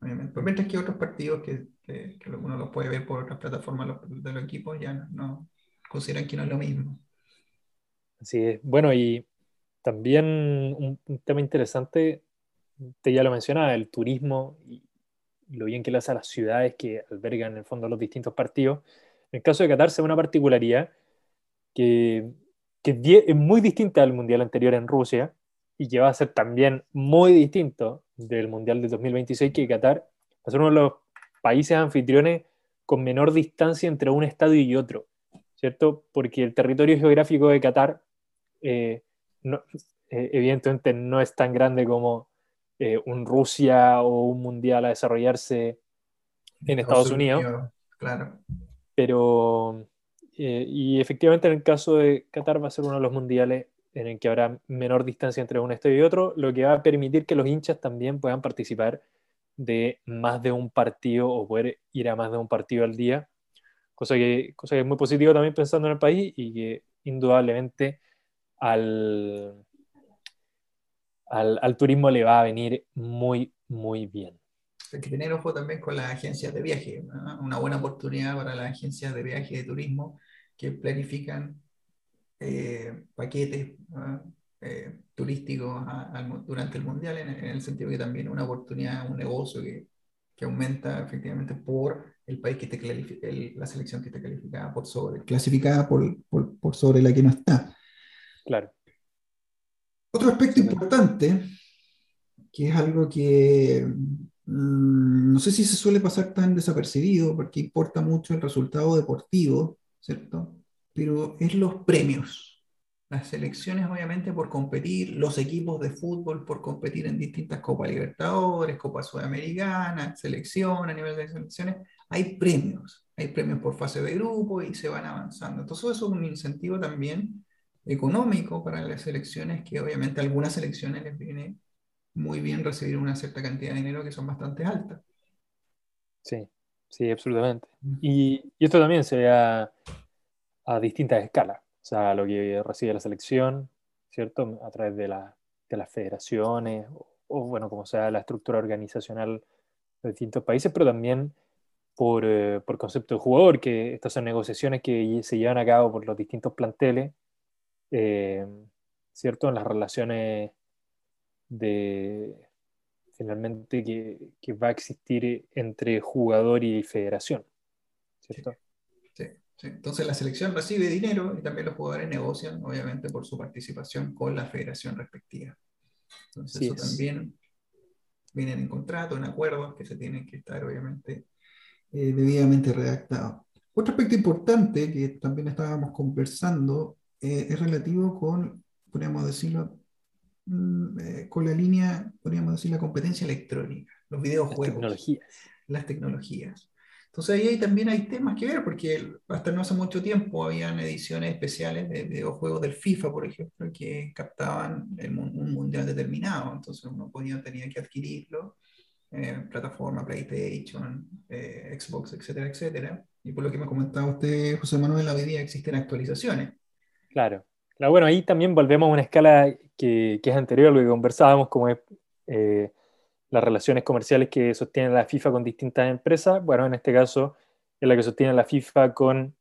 Obviamente. Mientras que otros partidos que, que, uno los puede ver por otras plataformas de los equipos ya no, consideran que no es lo mismo. Así es. Bueno, y también un, tema interesante, te ya lo mencionaba, el turismo y lo bien que le hace a las ciudades que albergan en el fondo los distintos partidos. En el caso de Qatar se ve una particularidad que, que es muy distinta al Mundial anterior en Rusia y que va a ser también muy distinto del Mundial de 2026, que Qatar va a ser uno de los países anfitriones con menor distancia entre un estadio y otro, ¿cierto? Porque el territorio geográfico de Qatar eh, eh, evidentemente no es tan grande como eh, un Rusia o un mundial a desarrollarse en Estados, Unidos. Claro. Pero, y efectivamente en el caso de Qatar va a ser uno de los mundiales en el que habrá menor distancia entre un estadio y otro, lo que va a permitir que los hinchas también puedan participar de más de un partido o poder ir a más de un partido al día, cosa que, cosa que es muy positivo también pensando en el país y que indudablemente al, al, turismo le va a venir muy, muy bien. Hay que tener ojo también con las agencias de viaje, una buena oportunidad para las agencias de viaje y de turismo que planifican eh, paquetes eh, turísticos durante el Mundial, en, el sentido que también una oportunidad, un negocio que, que aumenta efectivamente por el país que esté la selección que esté calificada por sobre, clasificada por, por, por, sobre la que no está. Claro. Otro aspecto importante, que es algo que no sé si se suele pasar tan desapercibido, porque importa mucho el resultado deportivo, ¿cierto? pero es los premios. Las selecciones, obviamente, por competir, los equipos de fútbol por competir en distintas Copas Libertadores, Copas Sudamericanas, selección, a nivel de selecciones, hay premios. Hay premios por fase de grupo y se van avanzando. Entonces, eso es un incentivo también económico para las selecciones, que obviamente a algunas selecciones les viene muy bien recibir una cierta cantidad de dinero que son bastante altas. Sí, sí, absolutamente. Y, y esto también se ve a distintas escalas. O sea, lo que recibe la selección, ¿cierto? A través de, de las federaciones, o, bueno, como sea la estructura organizacional de distintos países, pero también por, eh, por concepto de jugador, que estas son negociaciones que se llevan a cabo por los distintos planteles, eh, ¿cierto? En las relaciones de finalmente que, que, va a existir entre jugador y federación, ¿cierto? Entonces la selección recibe dinero y también los jugadores negocian, obviamente, por su participación con la federación respectiva. Entonces eso también vienen en contrato, en acuerdos que se tienen que estar, obviamente, eh, debidamente redactados. Otro aspecto importante que también estábamos conversando eh, es relativo con, podríamos decirlo, eh, con la línea, podríamos decir, la competencia electrónica, los videojuegos. Las tecnologías. Las tecnologías. Entonces ahí también hay temas que ver, porque hasta no hace mucho tiempo habían ediciones especiales de videojuegos del FIFA, por ejemplo, que captaban un mundial determinado, entonces uno podía, tenía que adquirirlo, eh, plataforma PlayStation, eh, Xbox, etcétera, etcétera. Y por lo que me comentaba usted, José Manuel, hoy día existen actualizaciones. Claro. Claro. Bueno, ahí también volvemos a una escala que, que es anterior a lo que conversábamos, como es... Eh, las relaciones comerciales que sostiene la FIFA con distintas empresas. Bueno, en este caso es la que sostiene la FIFA con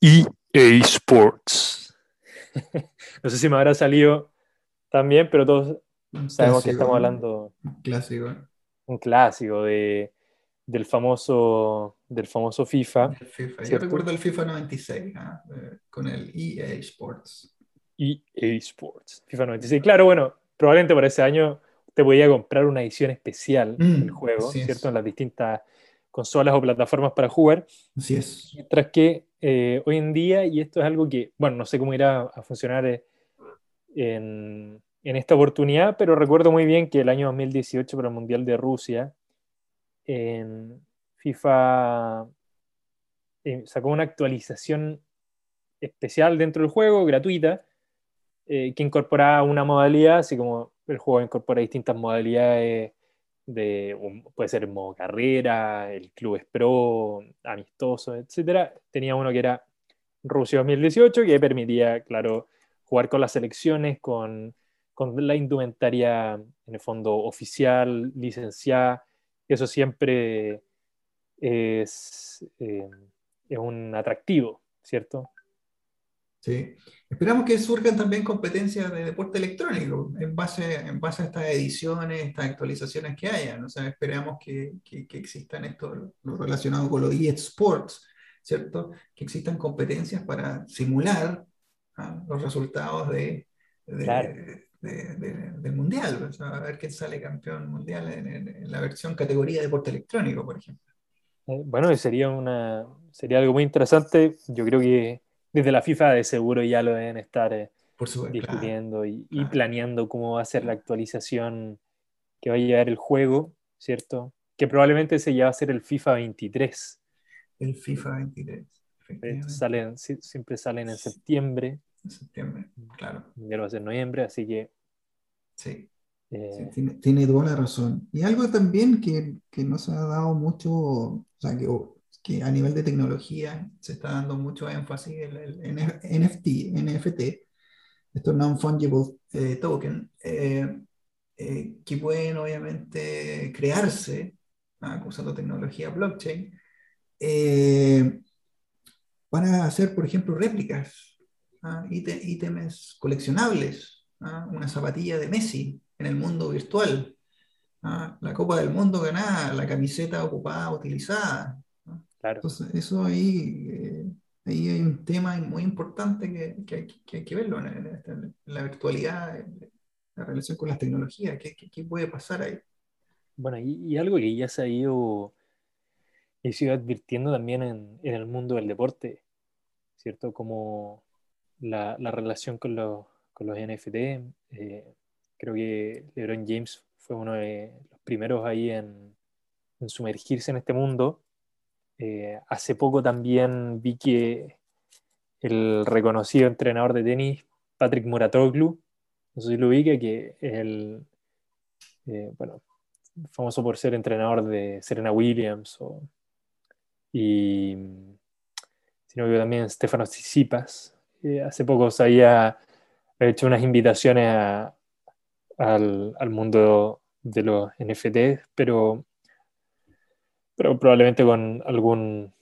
EA Sports. no sé si me habrá salido también, pero todos sabemos que estamos hablando. Un clásico. Un clásico de, del, famoso, del famoso FIFA. Yo recuerdo el FIFA 96 ¿ah? eh, con el EA Sports. EA Sports. FIFA 96. Claro, bueno, probablemente para ese año te podía comprar una edición especial del mm, juego, ¿cierto? En las distintas consolas o plataformas para jugar. Así es. Mientras que eh, hoy en día, y esto es algo que, bueno, no sé cómo irá a funcionar eh, en, en, esta oportunidad, pero recuerdo muy bien que el año 2018 para el Mundial de Rusia, FIFA eh, sacó una actualización especial dentro del juego, gratuita, que incorporaba una modalidad, así como el juego incorpora distintas modalidades de, puede ser modo carrera, el club es pro, amistoso, etc. Tenía uno que era Rusia 2018, que permitía, claro, jugar con las selecciones, con, con la indumentaria, en el fondo, oficial, licenciada. Eso siempre es, eh, es un atractivo, ¿cierto? Sí. Esperamos que surjan también competencias de deporte electrónico en base, en base a estas ediciones, estas actualizaciones que hayan. O sea, esperamos que, que, que existan esto, lo relacionado con los eSports, ¿cierto? Que existan competencias para simular ¿ah? los resultados de, de, Claro. de- de- del mundial. O sea, a ver quién sale campeón mundial en, en- en la versión categoría de deporte electrónico, por ejemplo. Eh, Bueno, y sería una, sería algo muy interesante. Yo creo que desde la FIFA de seguro ya lo deben estar eh, Por supuesto, claro, discutiendo y, y claro. planeando cómo va a ser la actualización que va a llevar el juego, ¿cierto? Que probablemente se ya va a ser el FIFA 23. El FIFA 23, Eh, Salen, si- siempre salen en septiembre, en septiembre, claro. ya va a ser en noviembre, así que Sí. eh, Sí, tiene, tiene toda la razón. Y algo también que, que no se ha dado mucho, o sea, que, que a nivel de tecnología se está dando mucho énfasis en el, NF NFT, NFT, estos non-fungible eh, token, eh, eh, que pueden obviamente crearse ah, usando tecnología blockchain para hacer, por ejemplo, réplicas, ah, íte- ítems coleccionables, ah, una zapatilla de Messi en el mundo virtual, ah, la Copa del Mundo ganada, la camiseta ocupada, utilizada. ¿no? claro. Entonces, eso ahí, eh, ahí hay un tema muy importante que, que hay, que hay que verlo en, en esta- en la virtualidad, en la relación con las tecnologías, ¿qué, qué- qué puede pasar ahí? Bueno, y, y algo que ya se ha ido, ha ido advirtiendo también en, en el mundo del deporte, ¿cierto? Como la, la relación con los, con los NFT. eh, creo que LeBron James fue uno de los primeros ahí en, sumergirse en este mundo. Eh, hace poco también vi que el reconocido entrenador de tenis, Patrick Muratoglu, no sé si lo ubica, que es el, eh, bueno, famoso por ser entrenador de Serena Williams y sino que también Stefano Tsitsipas. Eh, hace poco se había hecho unas invitaciones a- al, al mundo de los NFT, pero, pero probablemente con algún,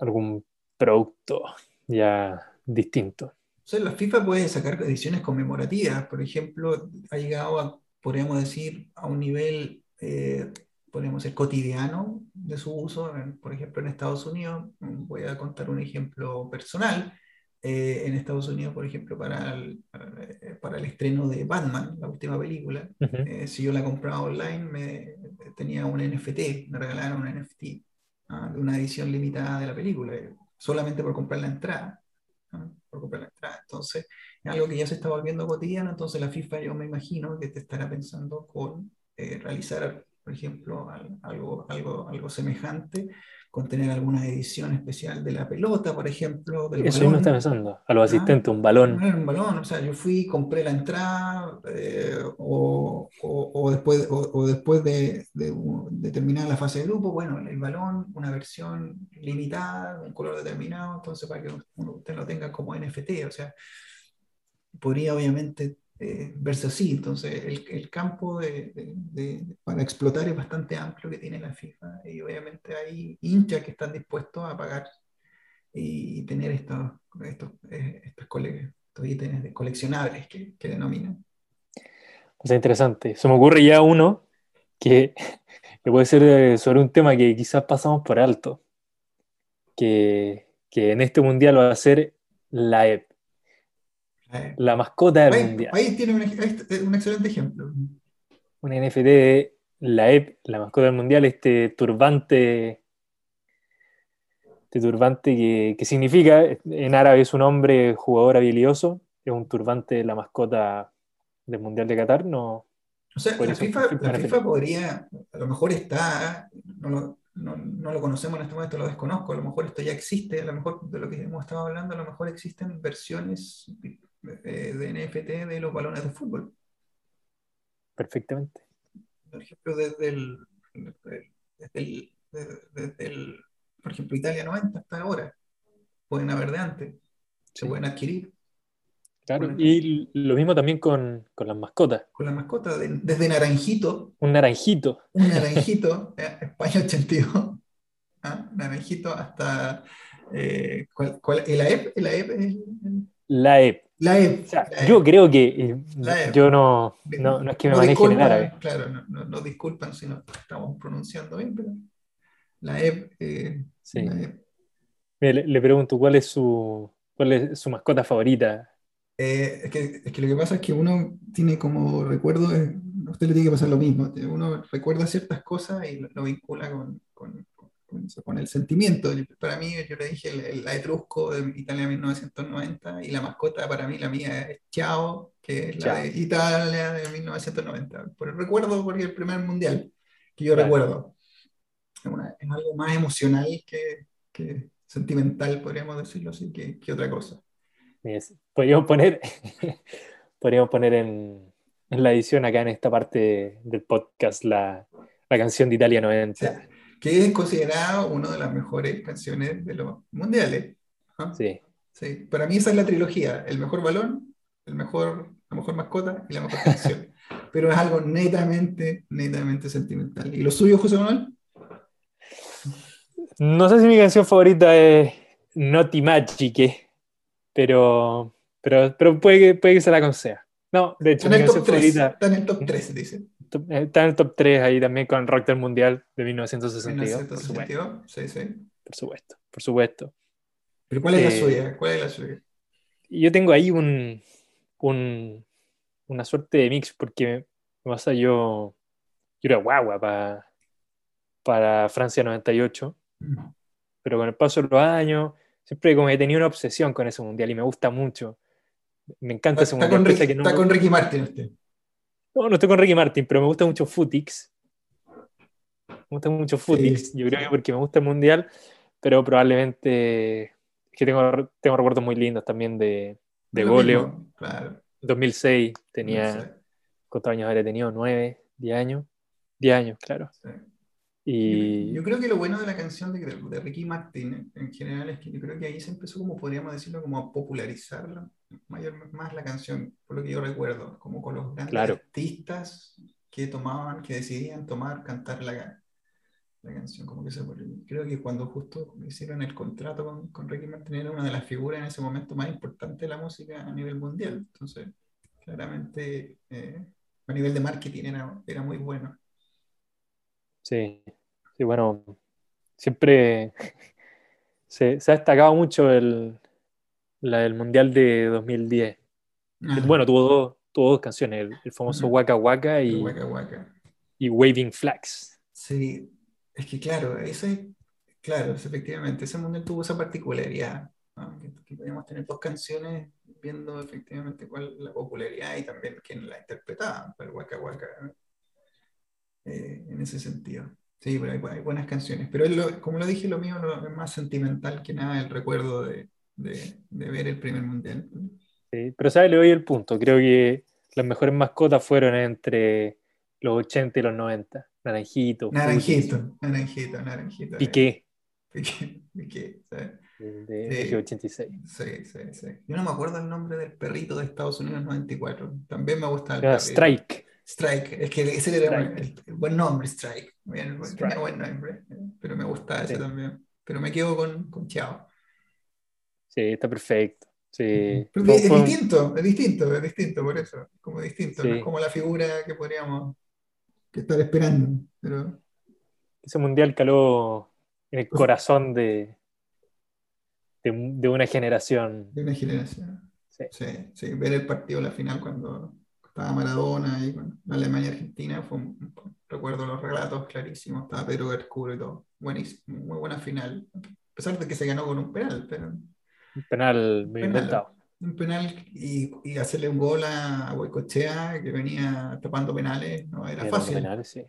algún producto ya distinto. O sea, la FIFA puede sacar ediciones conmemorativas, por ejemplo, ha llegado a, podríamos decir, a un nivel, eh, podríamos decir, cotidiano de su uso, por ejemplo, en Estados Unidos, voy a contar un ejemplo personal, eh, en Estados Unidos, por ejemplo, para el, para, eh, para el estreno de Batman, la última película, Ujú. eh, si yo la compraba online, me, tenía un NFT, me regalaron un NFT, ah, de una edición limitada de la película, eh, solamente por comprar la entrada. ¿no? Por comprar la entrada. Entonces, es algo que ya se está volviendo cotidiano, entonces la FIFA yo me imagino que te estará pensando con eh, realizar, por ejemplo, al- algo, algo, algo semejante, con tener alguna edición especial de la pelota, por ejemplo, del Eso balón. está pensando. A los ¿ah? asistentes, un balón. Un balón, o sea, yo fui, compré la entrada eh, o, o- o después, o, o después de, de, de terminar la fase de grupo, bueno, el balón, una versión limitada, un color determinado, entonces para que uno- usted lo tenga como NFT, o sea, podría obviamente eh, verse así, entonces el, el campo de, de- de- para explotar es bastante amplio que tiene la FIFA y obviamente hay hinchas que están dispuestos a pagar y tener estos, estos, eh, estos, cole- estos ítems coleccionables que, que denominan. O sea, interesante. Se me ocurre ya uno que, que puede ser eh, sobre un tema que quizás pasamos por alto, que, que en este mundial va a ser la EP, la mascota del mundial. ahí tiene un, ej- un excelente ejemplo. Un NFT de la EP, la mascota del mundial, este turbante, este turbante que, que significa, en árabe es un hombre jugador habilidoso, es un turbante de la mascota del mundial de Qatar, no, O sea, la FIFA, la. FIFA podría, a lo mejor está, no lo, no, no lo conocemos en este momento, lo desconozco, a lo mejor esto ya existe, a lo mejor de lo que hemos estado hablando, a lo mejor existen versiones eh, de NFT de los balones de fútbol. perfectamente. Por ejemplo, desde el, desde el, desde- desde el- por ejemplo, Italia 90 hasta ahora, pueden haber de antes, se Sí. pueden adquirir Claro, y lo mismo también con, con las mascotas. con la mascota, de- desde Naranjito, Un naranjito, un naranjito, eh, España 82, ¿ah? naranjito hasta eh, ¿cuál- cuál- el AEP, el AEP es el- La EP. La EP. O sea, la yo EP. creo que eh, EP. yo no, no, no es que me Nos maneje en árabe. Claro, no, no- disculpan si no estamos pronunciando bien, pero la EP. eh, Sí. la. Mira, Le, le pregunto, ¿cuál es su, cuál es su mascota favorita? Eh, es que, es que lo que pasa es que uno tiene como recuerdo, a usted le tiene que pasar lo mismo, uno recuerda ciertas cosas y lo, lo vincula con, con- con con el sentimiento. Para mí, yo le dije, el, el- la Etrusco de Italia 1990 y la mascota para mí, la mía es Chao, que es la Chao. de Italia de 1990. Por el recuerdo, porque el primer mundial que yo Claro. recuerdo. Es, una- es algo más emocional que, que sentimental, podríamos decirlo así, que, que otra cosa. Es- podríamos poner, podríamos poner en, en la edición acá en esta parte del podcast la, la canción de Italia 90. Que es considerado una de las mejores canciones de los mundiales. ¿ah? Sí, Sí, Para mí esa es la trilogía, el mejor balón, el mejor, la mejor mascota y la mejor canción. Pero es algo netamente, netamente sentimental. ¿Y lo suyo, José Manuel? No sé si mi canción favorita es Noti Magiche, pero, pero, pero puede, que, puede que se la conceda. No, de hecho, Está en mi el canción top 3, favorita está en el top 3, dice. Top- eh, está en el top 3 ahí también con el Rock del Mundial de 1962. Por supuesto, 1962, sí, sí. por supuesto, por supuesto. Pero ¿cuál es la Eh, suya? ¿Cuál es la suya? Yo tengo ahí un, un- una suerte de mix porque me pasa yo, yo era guagua pa- para Francia 98, pero con el paso de los años siempre como he tenido una obsesión con ese mundial y me gusta mucho. Me encanta ese Está mundial. con, Ricky, que no, está con Ricky Martin usted. No, no estoy con Ricky Martin, pero me gusta mucho Footix. Me gusta mucho Footix. Yo creo que porque me gusta el mundial, pero probablemente es que tengo, tengo recuerdos muy lindos también de, de goleo. Claro. 2006 tenía, No sé, ¿cuántos años habría tenido? ¿Nueve? ¿Diez años? Diez años, claro. sí. Y Yo creo que lo bueno de la canción de, de Ricky Martin en general es que yo creo que ahí se empezó, como podríamos decirlo, como a popularizar la- mayor, más la canción, por lo que yo recuerdo, como con los grandes Claro. artistas que tomaban, que decidían tomar, cantar la, la canción. Como que se, creo que cuando justo hicieron el contrato con, con Ricky Martin era una de las figuras en ese momento más importantes de la música a nivel mundial. Entonces, claramente, eh, a nivel de marketing era, era muy bueno. sí, sí, bueno, siempre se, se ha destacado mucho el, la, el Mundial de 2010. Ah, Bueno, tuvo dos, tuvo dos canciones, el, el famoso. Waka Waka y, Waka Waka. y Waving Flags. Sí, es que claro, ese, claro, efectivamente, ese mundial tuvo esa particularidad, ¿no? Que, que podíamos tener dos canciones viendo efectivamente cuál la popularidad y también quién la interpretaba, el Waka Waka. Eh, en ese sentido. Sí, pero hay, hay buenas canciones, pero lo- como lo dije, lo mío lo- es más sentimental que nada el recuerdo de, de- de ver el primer mundial. Sí, pero ¿sabes? Le doy el punto. Creo que las mejores mascotas fueron entre los 80 y los 90. Naranjito, Naranjito, naranjito, naranjito. eh, Piqué, Piqué, Piqué, ¿sabes? el de Sí. México 86. Sí, sí, sí. Yo no me acuerdo el nombre del perrito de Estados Unidos 94. También me gustaba el Era perrito. Strike. Strike. Es que ese era Strike. el, el buen nombre, Strike. Bien, Strike. tenía buen nombre. eh, Pero me gustaba ese Sí. también. Pero me quedo con, con Chao. Sí, está perfecto. Sí. Pero es distinto, es distinto, es distinto por eso. Como distinto. No es como la figura que podríamos que estar esperando. Pero ese mundial caló en el corazón de, de, de una generación. de una generación. Sí. Sí, sí, ver el partido, la final, cuando estaba Maradona y con la Alemania-Argentina, fue un- un- recuerdo los relatos clarísimos, estaba Pedro Garcuro y todo. Buenísimo, muy buena final. A pesar de que se ganó con un penal, pero Un penal muy Penal. inventado. un penal y, y hacerle un gol a, a Goicoechea, que venía tapando penales, no era fácil. penales, sí.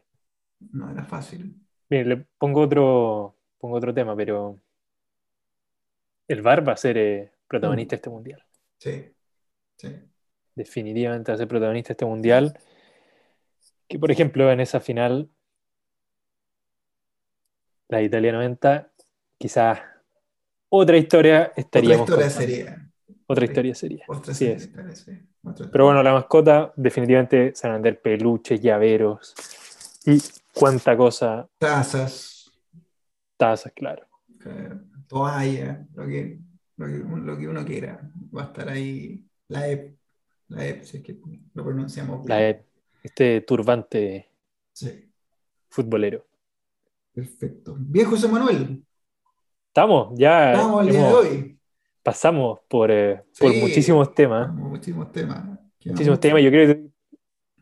No era fácil. Bien, le pongo otro, pongo otro tema, pero el VAR va a ser eh, protagonista de este mundial. Sí, sí. Definitivamente va a ser protagonista de este mundial. Que, por ejemplo, en esa final, la Italia 90, quizás otra historia Otra estaríamos historia contando. sería. Otra historia sería. Otra historia, sí. Otra Pero bueno, la mascota definitivamente se van a vender peluches, llaveros y cuánta cosa, Tazas, tazas, claro. toalla, lo que, lo que, lo que uno quiera. va a estar ahí la EP, la EP, si es que lo pronunciamos bien. La EP, este turbante Sí, futbolero. perfecto. Bien, José Manuel, Estamos, ya estamos el día de hoy. pasamos por, eh, por Sí. muchísimos temas. Muchísimos temas. Queda Muchísimos mucho. temas. Yo creo que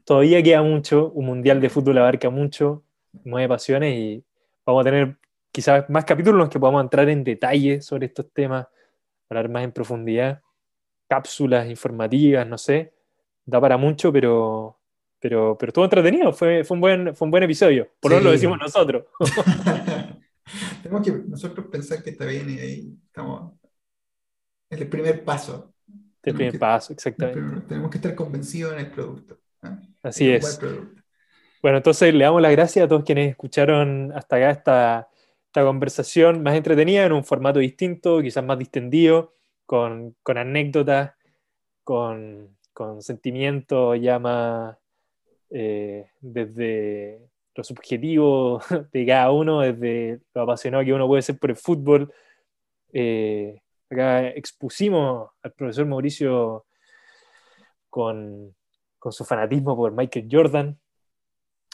todavía queda mucho. Un mundial de fútbol abarca mucho, mueve pasiones y vamos a tener quizás más capítulos en los que podamos entrar en detalle sobre estos temas, hablar más en profundidad, cápsulas informativas, no sé. Da para mucho, pero, pero, pero estuvo entretenido. Fue, fue, un buen, fue un buen episodio. Por menos lo Sí. decimos nosotros. Tenemos que nosotros pensar que está bien y ahí estamos. Es el primer paso. Este primer que- paso, El exactamente. primer- tenemos que estar convencidos en el producto. ¿ah? Así es. producto. Bueno, entonces le damos las gracias a todos quienes escucharon hasta acá esta, esta conversación más entretenida en un formato distinto, quizás más distendido, con, con anécdotas, con, con sentimientos ya más eh, desde lo subjetivo de cada uno, desde lo apasionado que uno puede ser por el fútbol. Eh, acá expusimos al profesor Mauricio con, con su fanatismo por Michael Jordan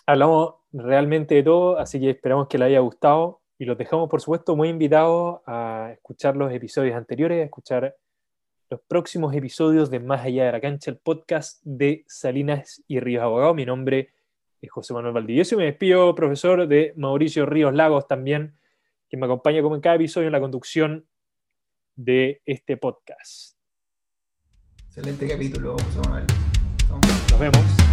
hablamos realmente de todo, así que esperamos que les haya gustado y los dejamos, por supuesto, muy invitados a escuchar los episodios anteriores, a escuchar los próximos episodios de Más Allá de la Cancha, el podcast de Salinas y Ríos Abogado. Mi nombre es José Manuel Valdivieso y me despido, profesor, de Mauricio Ríos Lagos también, que me acompaña como en cada episodio en la conducción de este podcast. Excelente capítulo, José Manuel. Nos vemos.